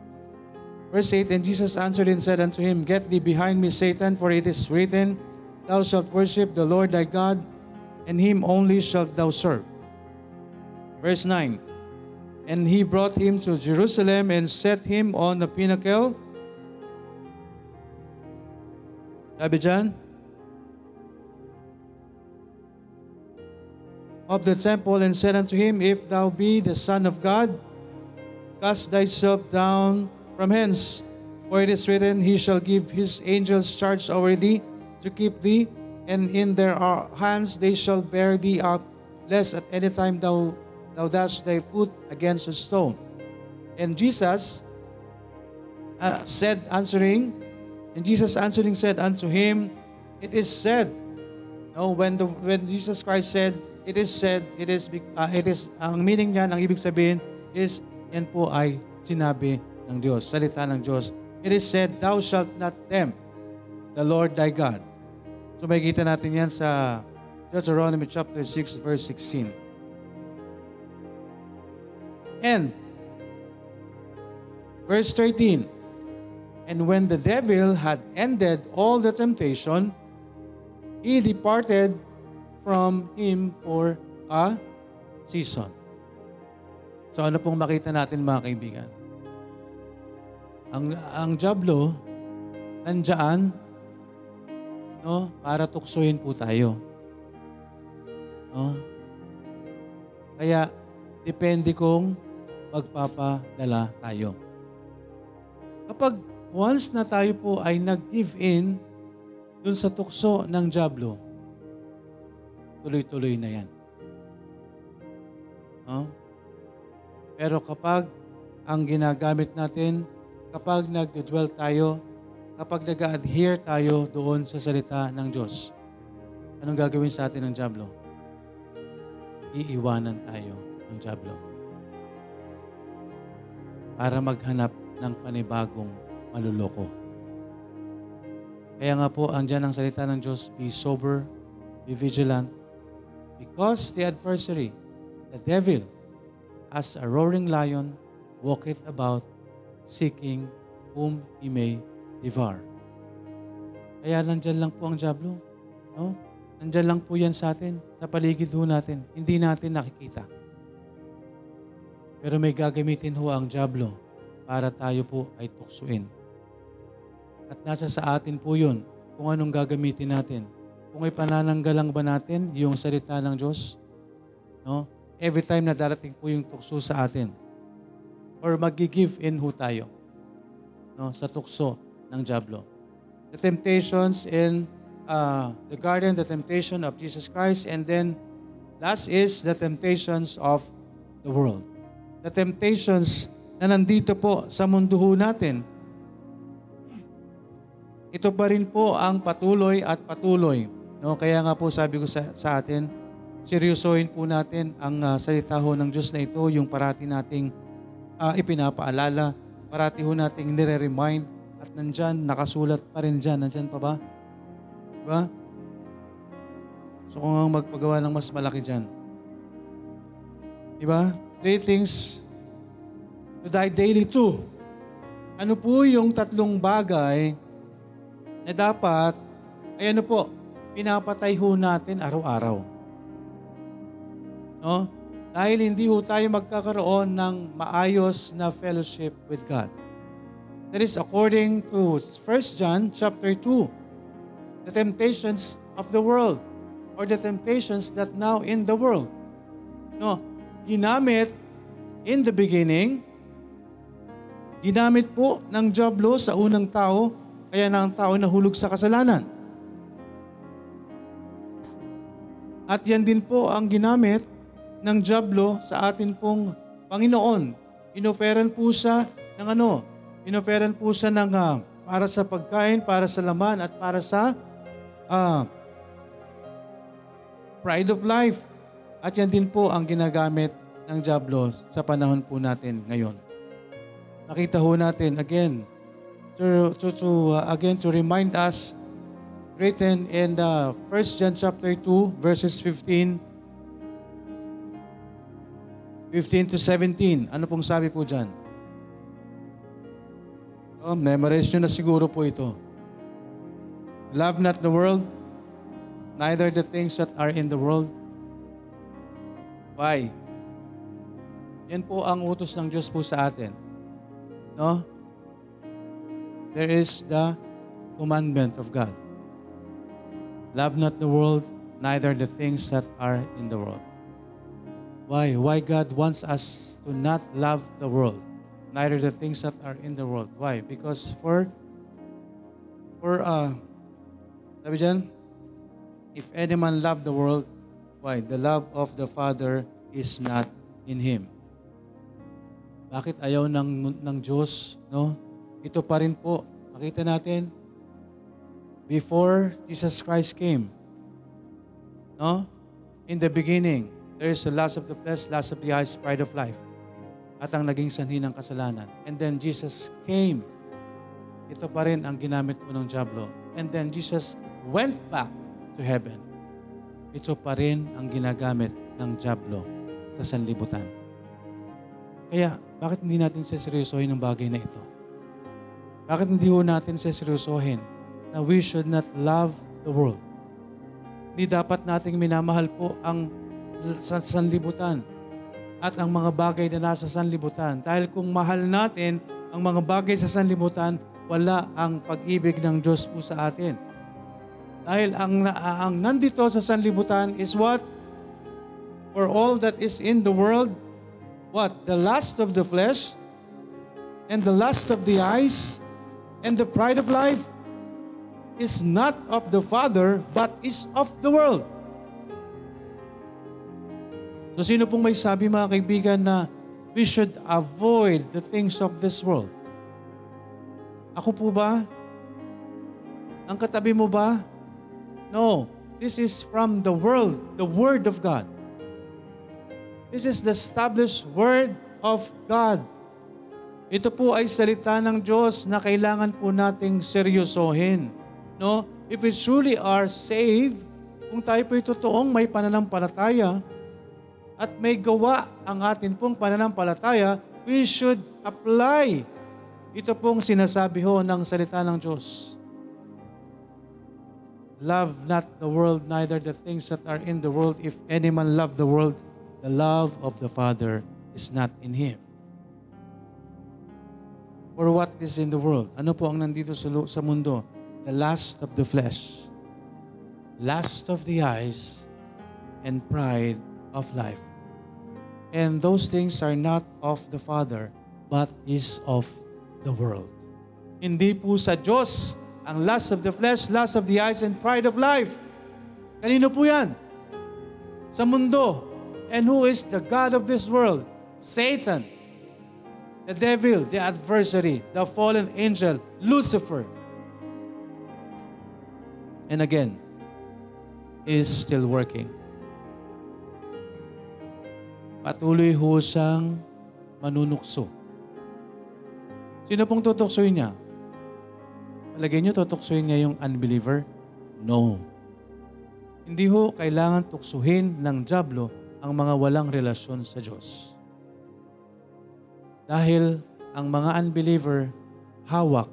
Verse 8, And Jesus answered and said unto him, Get thee behind me, Satan, for it is written, Thou shalt worship the Lord thy God, and him only shalt thou serve. Verse 9, And he brought him to Jerusalem and set him on the pinnacle. Sabi dyan, of the temple and said unto him, If thou be the Son of God, cast thyself down from hence. For it is written, He shall give His angels charge over thee to keep thee, and in their hands they shall bear thee up, lest at any time thou, thou dash thy foot against a stone. And Jesus uh, said, answering, and Jesus answering said unto him, It is said, no, when, the, when Jesus Christ said, it is said, it is, uh, it is, ang meaning niyan, ang ibig sabihin is, yan po ay sinabi ng Diyos, salita ng Diyos. It is said, Thou shalt not tempt the Lord thy God. So makikita natin yan sa Deuteronomy chapter 6 verse 16. And verse 13, And when the devil had ended all the temptation, he departed from Him for a season. So ano pong makita natin mga kaibigan? Ang, ang Diablo, nandyan, no, para tuksohin po tayo. No? Kaya, depende kung magpapadala tayo. Kapag once na tayo po ay nag-give in dun sa tukso ng Diablo, tuloy-tuloy na yan. No? Pero kapag ang ginagamit natin, kapag nag-dwell tayo, kapag nag-adhere tayo doon sa salita ng Diyos, anong gagawin sa atin ng Diablo? Iiwanan tayo ng Diablo para maghanap ng panibagong maluloko. Kaya nga po, andyan ang salita ng Diyos, be sober, be vigilant, because the adversary, the devil, as a roaring lion, walketh about, seeking whom he may devour. Kaya nandyan lang po ang Diablo. No? Nandyan lang po yan sa atin, sa paligid ho natin. Hindi natin nakikita. Pero may gagamitin ho ang Diablo para tayo po ay tuksuin. At nasa sa atin po yun kung anong gagamitin natin. Kung ay panananggalang ba natin yung salita ng Diyos, no? every time na darating po yung tukso sa atin. Or mag-give in ho tayo no? sa tukso ng Diablo. The temptations in uh, the garden, the temptation of Jesus Christ, and then last is the temptations of the world. The temptations na nandito po sa mundo ho natin. Ito pa rin po ang patuloy at patuloy. No? Kaya nga po sabi ko sa, sa atin, seryosohin po natin ang uh, salita ho ng Diyos na ito, yung parati nating uh, ipinapaalala, parati ho nating nire-remind at nandyan, nakasulat pa rin dyan. Nandyan pa ba? Diba? So kung ang magpagawa ng mas malaki dyan. Diba? Three things to die daily to. Ano po yung tatlong bagay na dapat, ay ano po, pinapatay ho natin araw-araw. No? Dahil hindi ho tayo magkakaroon ng maayos na fellowship with God. That is according to 1 John chapter 2. The temptations of the world or the temptations that now in the world. No, ginamit in the beginning, ginamit po ng Diablo sa unang tao kaya na ang tao nahulog sa kasalanan. At yan din po ang ginamit ng Diablo sa atin pong Panginoon. Inoferan po siya ng ano? Inoferan po siya ng uh, para sa pagkain, para sa laman, at para sa uh, pride of life. At yan din po ang ginagamit ng Diablo sa panahon po natin ngayon. Nakita ho natin again, to, to, to uh, again to remind us written in the 1 John chapter 2 verses 15 15 to 17. Ano pong sabi po dyan? Oh, memorize nyo na siguro po ito. Love not the world, neither the things that are in the world. Why? Yan po ang utos ng Diyos po sa atin. No? There is the commandment of God. Love not the world, neither the things that are in the world. Why? Why God wants us to not love the world, neither the things that are in the world. Why? Because for, for, uh, sabi dyan, if any man love the world, why? The love of the Father is not in him. Bakit ayaw ng, ng Diyos, no? Ito pa rin po, makita natin, before Jesus Christ came, no? In the beginning, there is the lust of the flesh, lust of the eyes, pride of life. At ang naging sanhi ng kasalanan. And then Jesus came. Ito pa rin ang ginamit mo ng Diablo. And then Jesus went back to heaven. Ito pa rin ang ginagamit ng Diablo sa sanlibutan. Kaya, bakit hindi natin seseryosohin ang bagay na ito? Bakit hindi ho natin seseryosohin na we should not love the world? Hindi dapat nating minamahal po ang sa sanlibutan at ang mga bagay na nasa sanlibutan. Dahil kung mahal natin ang mga bagay sa sanlibutan, wala ang pag-ibig ng Diyos po sa atin. Dahil ang, ang nandito sa sanlibutan is what? For all that is in the world, what? The lust of the flesh, and the lust of the eyes, and the pride of life, is not of the Father, but is of the world. So sino pong may sabi mga kaibigan na we should avoid the things of this world? Ako po ba? Ang katabi mo ba? No. This is from the world, the Word of God. This is the established Word of God. Ito po ay salita ng Diyos na kailangan po nating seryosohin. No? If we truly are saved, kung tayo po'y totoong may pananampalataya at may gawa ang atin pong pananampalataya, we should apply ito pong sinasabi ho ng salita ng Diyos. Love not the world, neither the things that are in the world. If any man love the world, the love of the Father is not in him. For what is in the world? Ano po ang nandito sa, sa mundo? the lust of the flesh, lust of the eyes, and pride of life. And those things are not of the Father, but is of the world. Hindi po sa Diyos ang lust of the flesh, lust of the eyes, and pride of life. Kanino po yan? Sa mundo. And who is the God of this world? Satan. The devil, the adversary, the fallen angel, Lucifer and again is still working. Patuloy ho siyang manunukso. Sino pong tutuksoin niya? Palagay niyo tutuksoin niya yung unbeliever? No. Hindi ho kailangan tuksuhin ng Diablo ang mga walang relasyon sa Diyos. Dahil ang mga unbeliever hawak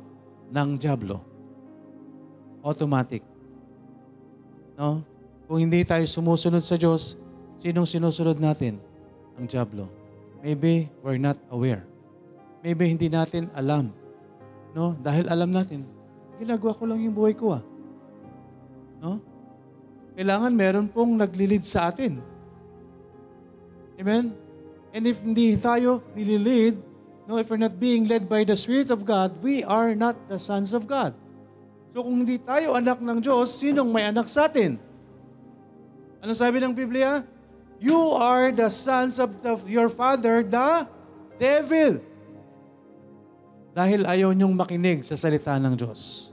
ng Diablo. Automatic. No? Kung hindi tayo sumusunod sa Diyos, sinong sinusunod natin? Ang Diablo. Maybe we're not aware. Maybe hindi natin alam. No? Dahil alam natin, ginagawa ko lang yung buhay ko ah. No? Kailangan meron pong naglilid sa atin. Amen? And if hindi tayo nililid, no, if we're not being led by the Spirit of God, we are not the sons of God. So kung hindi tayo anak ng Diyos, sinong may anak sa atin? Ano sabi ng Biblia? You are the sons of the, your father, the devil. Dahil ayaw niyong makinig sa salita ng Diyos.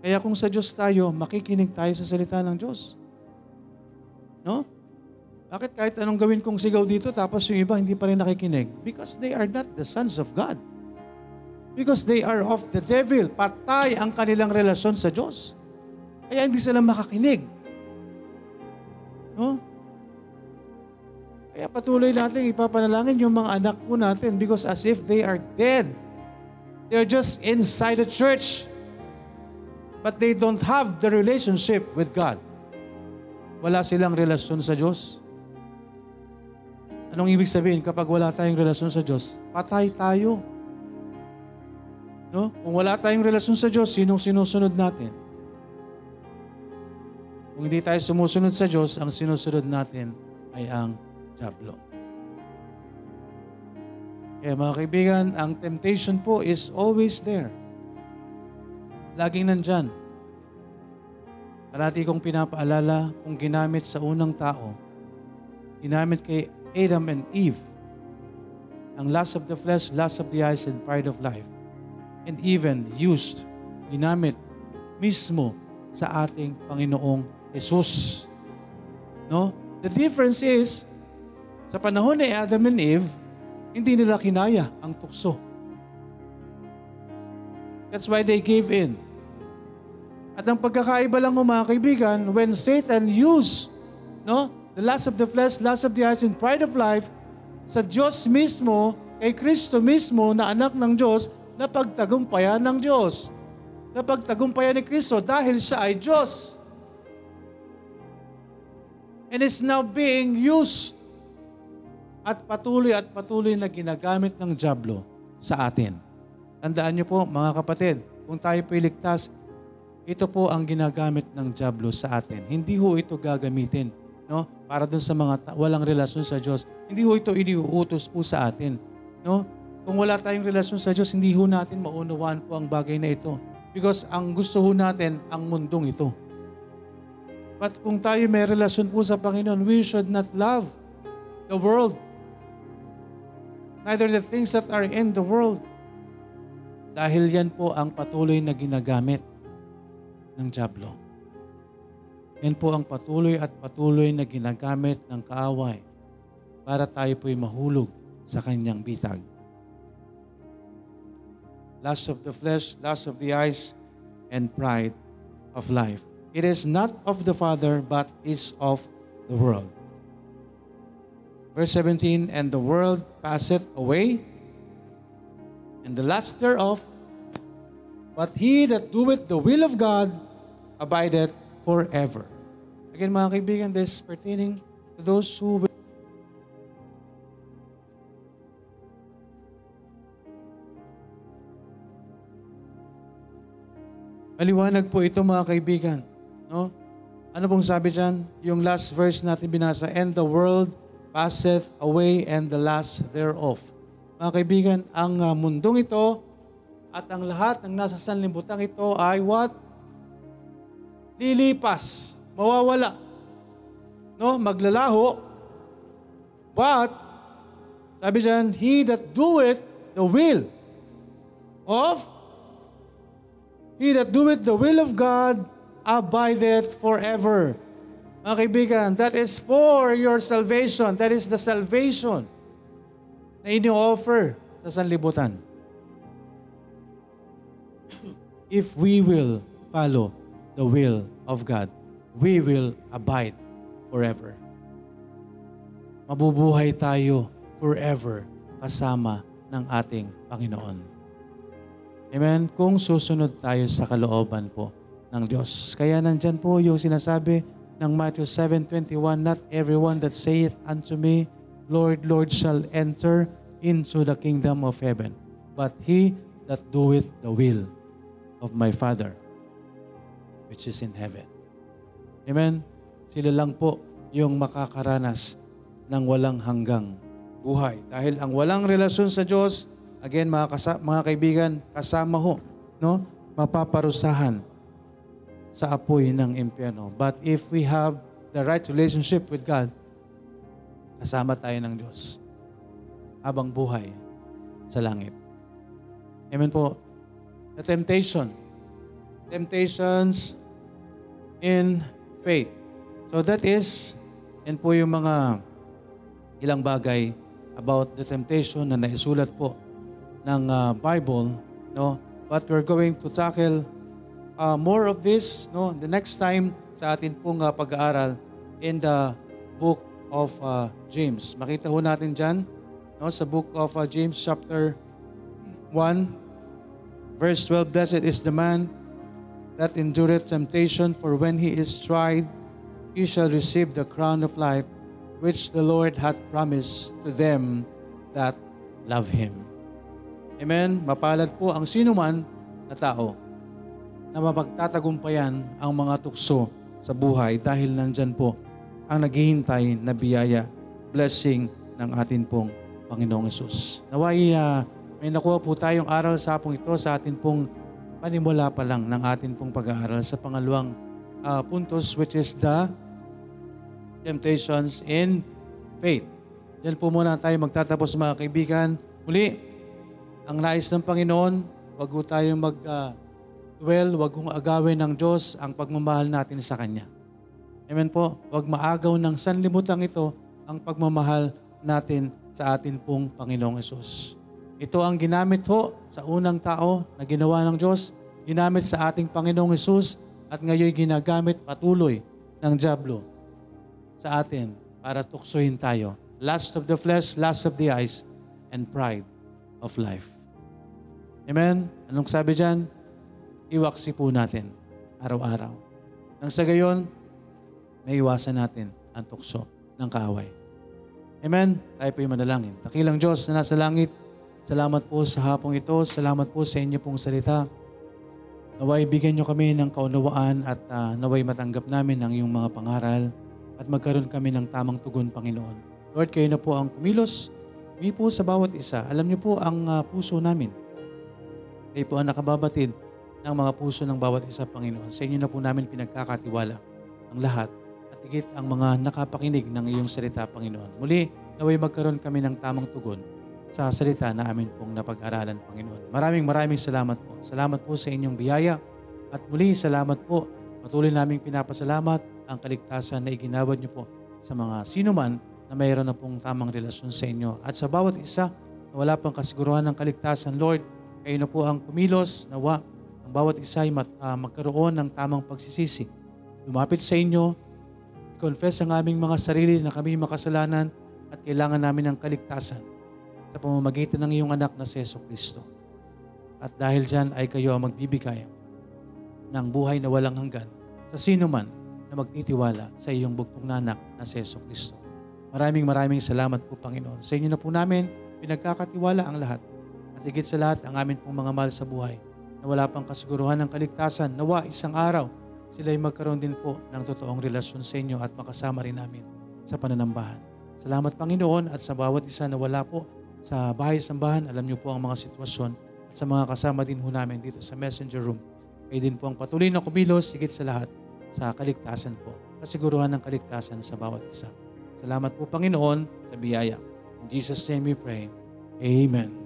Kaya kung sa Diyos tayo, makikinig tayo sa salita ng Diyos. No? Bakit kahit anong gawin kong sigaw dito, tapos yung iba hindi pa rin nakikinig? Because they are not the sons of God. Because they are of the devil. Patay ang kanilang relasyon sa Diyos. Kaya hindi sila makakinig. No? Kaya patuloy natin ipapanalangin yung mga anak po natin because as if they are dead. They're just inside the church. But they don't have the relationship with God. Wala silang relasyon sa Diyos. Anong ibig sabihin kapag wala tayong relasyon sa Diyos? Patay tayo. No? Kung wala tayong relasyon sa Diyos, sinong sinusunod natin? Kung hindi tayo sumusunod sa Diyos, ang sinusunod natin ay ang Diablo. Kaya mga kaibigan, ang temptation po is always there. Laging nandyan. Parati kong pinapaalala kung ginamit sa unang tao, ginamit kay Adam and Eve, ang lust of the flesh, lust of the eyes, and pride of life and even used, ginamit mismo sa ating Panginoong Jesus. No? The difference is, sa panahon ni Adam and Eve, hindi nila kinaya ang tukso. That's why they gave in. At ang pagkakaiba lang mga kaibigan, when Satan used no, the lust of the flesh, lust of the eyes, and pride of life, sa Diyos mismo, kay Kristo mismo na anak ng Diyos, na pagtagumpayan ng Diyos. Na pagtagumpayan ni Kristo dahil siya ay Diyos. and is now being used at patuloy at patuloy na ginagamit ng Diablo sa atin. Tandaan niyo po mga kapatid, kung tayo po ito po ang ginagamit ng Diablo sa atin. Hindi ho ito gagamitin no? para dun sa mga ta- walang relasyon sa Diyos. Hindi ho ito iniuutos po sa atin. No? Kung wala tayong relasyon sa Diyos, hindi ho natin maunawaan po ang bagay na ito. Because ang gusto ho natin, ang mundong ito. But kung tayo may relasyon po sa Panginoon, we should not love the world. Neither the things that are in the world. Dahil yan po ang patuloy na ginagamit ng Diablo. Yan po ang patuloy at patuloy na ginagamit ng kaaway para tayo po'y mahulog sa kanyang bitag. Lust of the flesh, lust of the eyes, and pride of life. It is not of the Father, but is of the world. Verse 17, And the world passeth away, and the lust thereof, but he that doeth the will of God abideth forever. Again, mga kaibigan, this is pertaining to those who will Maliwanag po ito mga kaibigan. No? Ano pong sabi dyan? Yung last verse natin binasa, And the world passeth away and the last thereof. Mga kaibigan, ang uh, mundong ito at ang lahat ng nasa sanlibutan ito ay what? Lilipas. Mawawala. No? Maglalaho. But, sabi dyan, He that doeth the will of He that doeth the will of God abideth forever. Mga kaibigan, that is for your salvation. That is the salvation na ini-offer sa sanlibutan. If we will follow the will of God, we will abide forever. Mabubuhay tayo forever kasama ng ating Panginoon. Amen? Kung susunod tayo sa kalooban po ng Diyos. Kaya nandyan po yung sinasabi ng Matthew 7.21, Not everyone that saith unto me, Lord, Lord, shall enter into the kingdom of heaven, but he that doeth the will of my Father, which is in heaven. Amen? Sila lang po yung makakaranas ng walang hanggang buhay. Dahil ang walang relasyon sa Diyos, Again, mga, kasa- mga kaibigan, kasama ho, no? mapaparusahan sa apoy ng impyerno. But if we have the right relationship with God, kasama tayo ng Diyos habang buhay sa langit. Amen po. The temptation. Temptations in faith. So that is, yan po yung mga ilang bagay about the temptation na naisulat po ng uh, Bible, no? But we're going to tackle uh, more of this, no, the next time sa atin pong uh, pag-aaral in the book of uh, James. Makita ho natin diyan, no, sa book of uh, James chapter 1 verse 12, blessed is the man that endureth temptation, for when he is tried, he shall receive the crown of life which the Lord hath promised to them that love him. Amen? Mapalad po ang sinuman na tao na mapagtatagumpayan ang mga tukso sa buhay dahil nandyan po ang naghihintay na biyaya, blessing ng atin pong Panginoong Yesus. Naway uh, may nakuha po tayong aral sa pong ito sa atin pong panimula pa lang ng atin pong pag-aaral sa pangalawang uh, puntos which is the temptations in faith. Yan po muna tayo magtatapos mga kaibigan. Muli, ang nais ng Panginoon, wag ho tayong mag uh, dwell, wag hong agawin ng Diyos ang pagmamahal natin sa Kanya. Amen po. Wag maagaw ng sanlibutan ito ang pagmamahal natin sa atin pong Panginoong Yesus. Ito ang ginamit ho sa unang tao na ginawa ng Diyos, ginamit sa ating Panginoong Yesus at ngayon ginagamit patuloy ng Diablo sa atin para tuksohin tayo. Lust of the flesh, lust of the eyes, and pride of life. Amen? Anong sabi dyan? Iwaksi po natin araw-araw. Nang sa gayon, naiwasan natin ang tukso ng kaaway. Amen? Tayo po yung manalangin. Takilang Diyos na nasa langit, salamat po sa hapong ito. Salamat po sa inyo pong salita. Naway bigyan nyo kami ng kaunawaan at ah, naway matanggap namin ang iyong mga pangaral at magkaroon kami ng tamang tugon, Panginoon. Lord, kayo na po ang kumilos. Kami po sa bawat isa. Alam niyo po ang ah, puso namin. Kayo po ang nakababatid ng mga puso ng bawat isa, Panginoon. Sa inyo na po namin pinagkakatiwala ang lahat at higit ang mga nakapakinig ng iyong salita, Panginoon. Muli, naway magkaroon kami ng tamang tugon sa salita na amin pong napag-aralan, Panginoon. Maraming maraming salamat po. Salamat po sa inyong biyaya. At muli, salamat po. Patuloy naming pinapasalamat ang kaligtasan na iginawad niyo po sa mga sino man na mayroon na pong tamang relasyon sa inyo. At sa bawat isa na wala pang kasiguruhan ng kaligtasan, Lord, kayo na po ang kumilos, nawa, ang bawat isa ay mat- ah, magkaroon ng tamang pagsisisi. Lumapit sa inyo, confess ang aming mga sarili na kami makasalanan at kailangan namin ng kaligtasan sa pamamagitan ng iyong anak na si Yeso Kristo. At dahil dyan ay kayo ang magbibigay ng buhay na walang hanggan sa sino man na magtitiwala sa iyong bugtong na anak na si Yeso Kristo. Maraming maraming salamat po Panginoon. Sa inyo na po namin pinagkakatiwala ang lahat. At higit sa lahat ang amin pong mga mahal sa buhay na wala pang kasiguruhan ng kaligtasan. Nawa isang araw sila ay magkaroon din po ng totoong relasyon sa inyo at makasama rin namin sa pananambahan. Salamat Panginoon at sa bawat isa na wala po sa bahay-sambahan, alam niyo po ang mga sitwasyon at sa mga kasama din ho namin dito sa messenger room. Kayo din po ang patuloy na kumilos, higit sa lahat, sa kaligtasan po. Kasiguruhan ng kaligtasan sa bawat isa. Salamat po Panginoon sa biyaya. In Jesus' name we pray. Amen.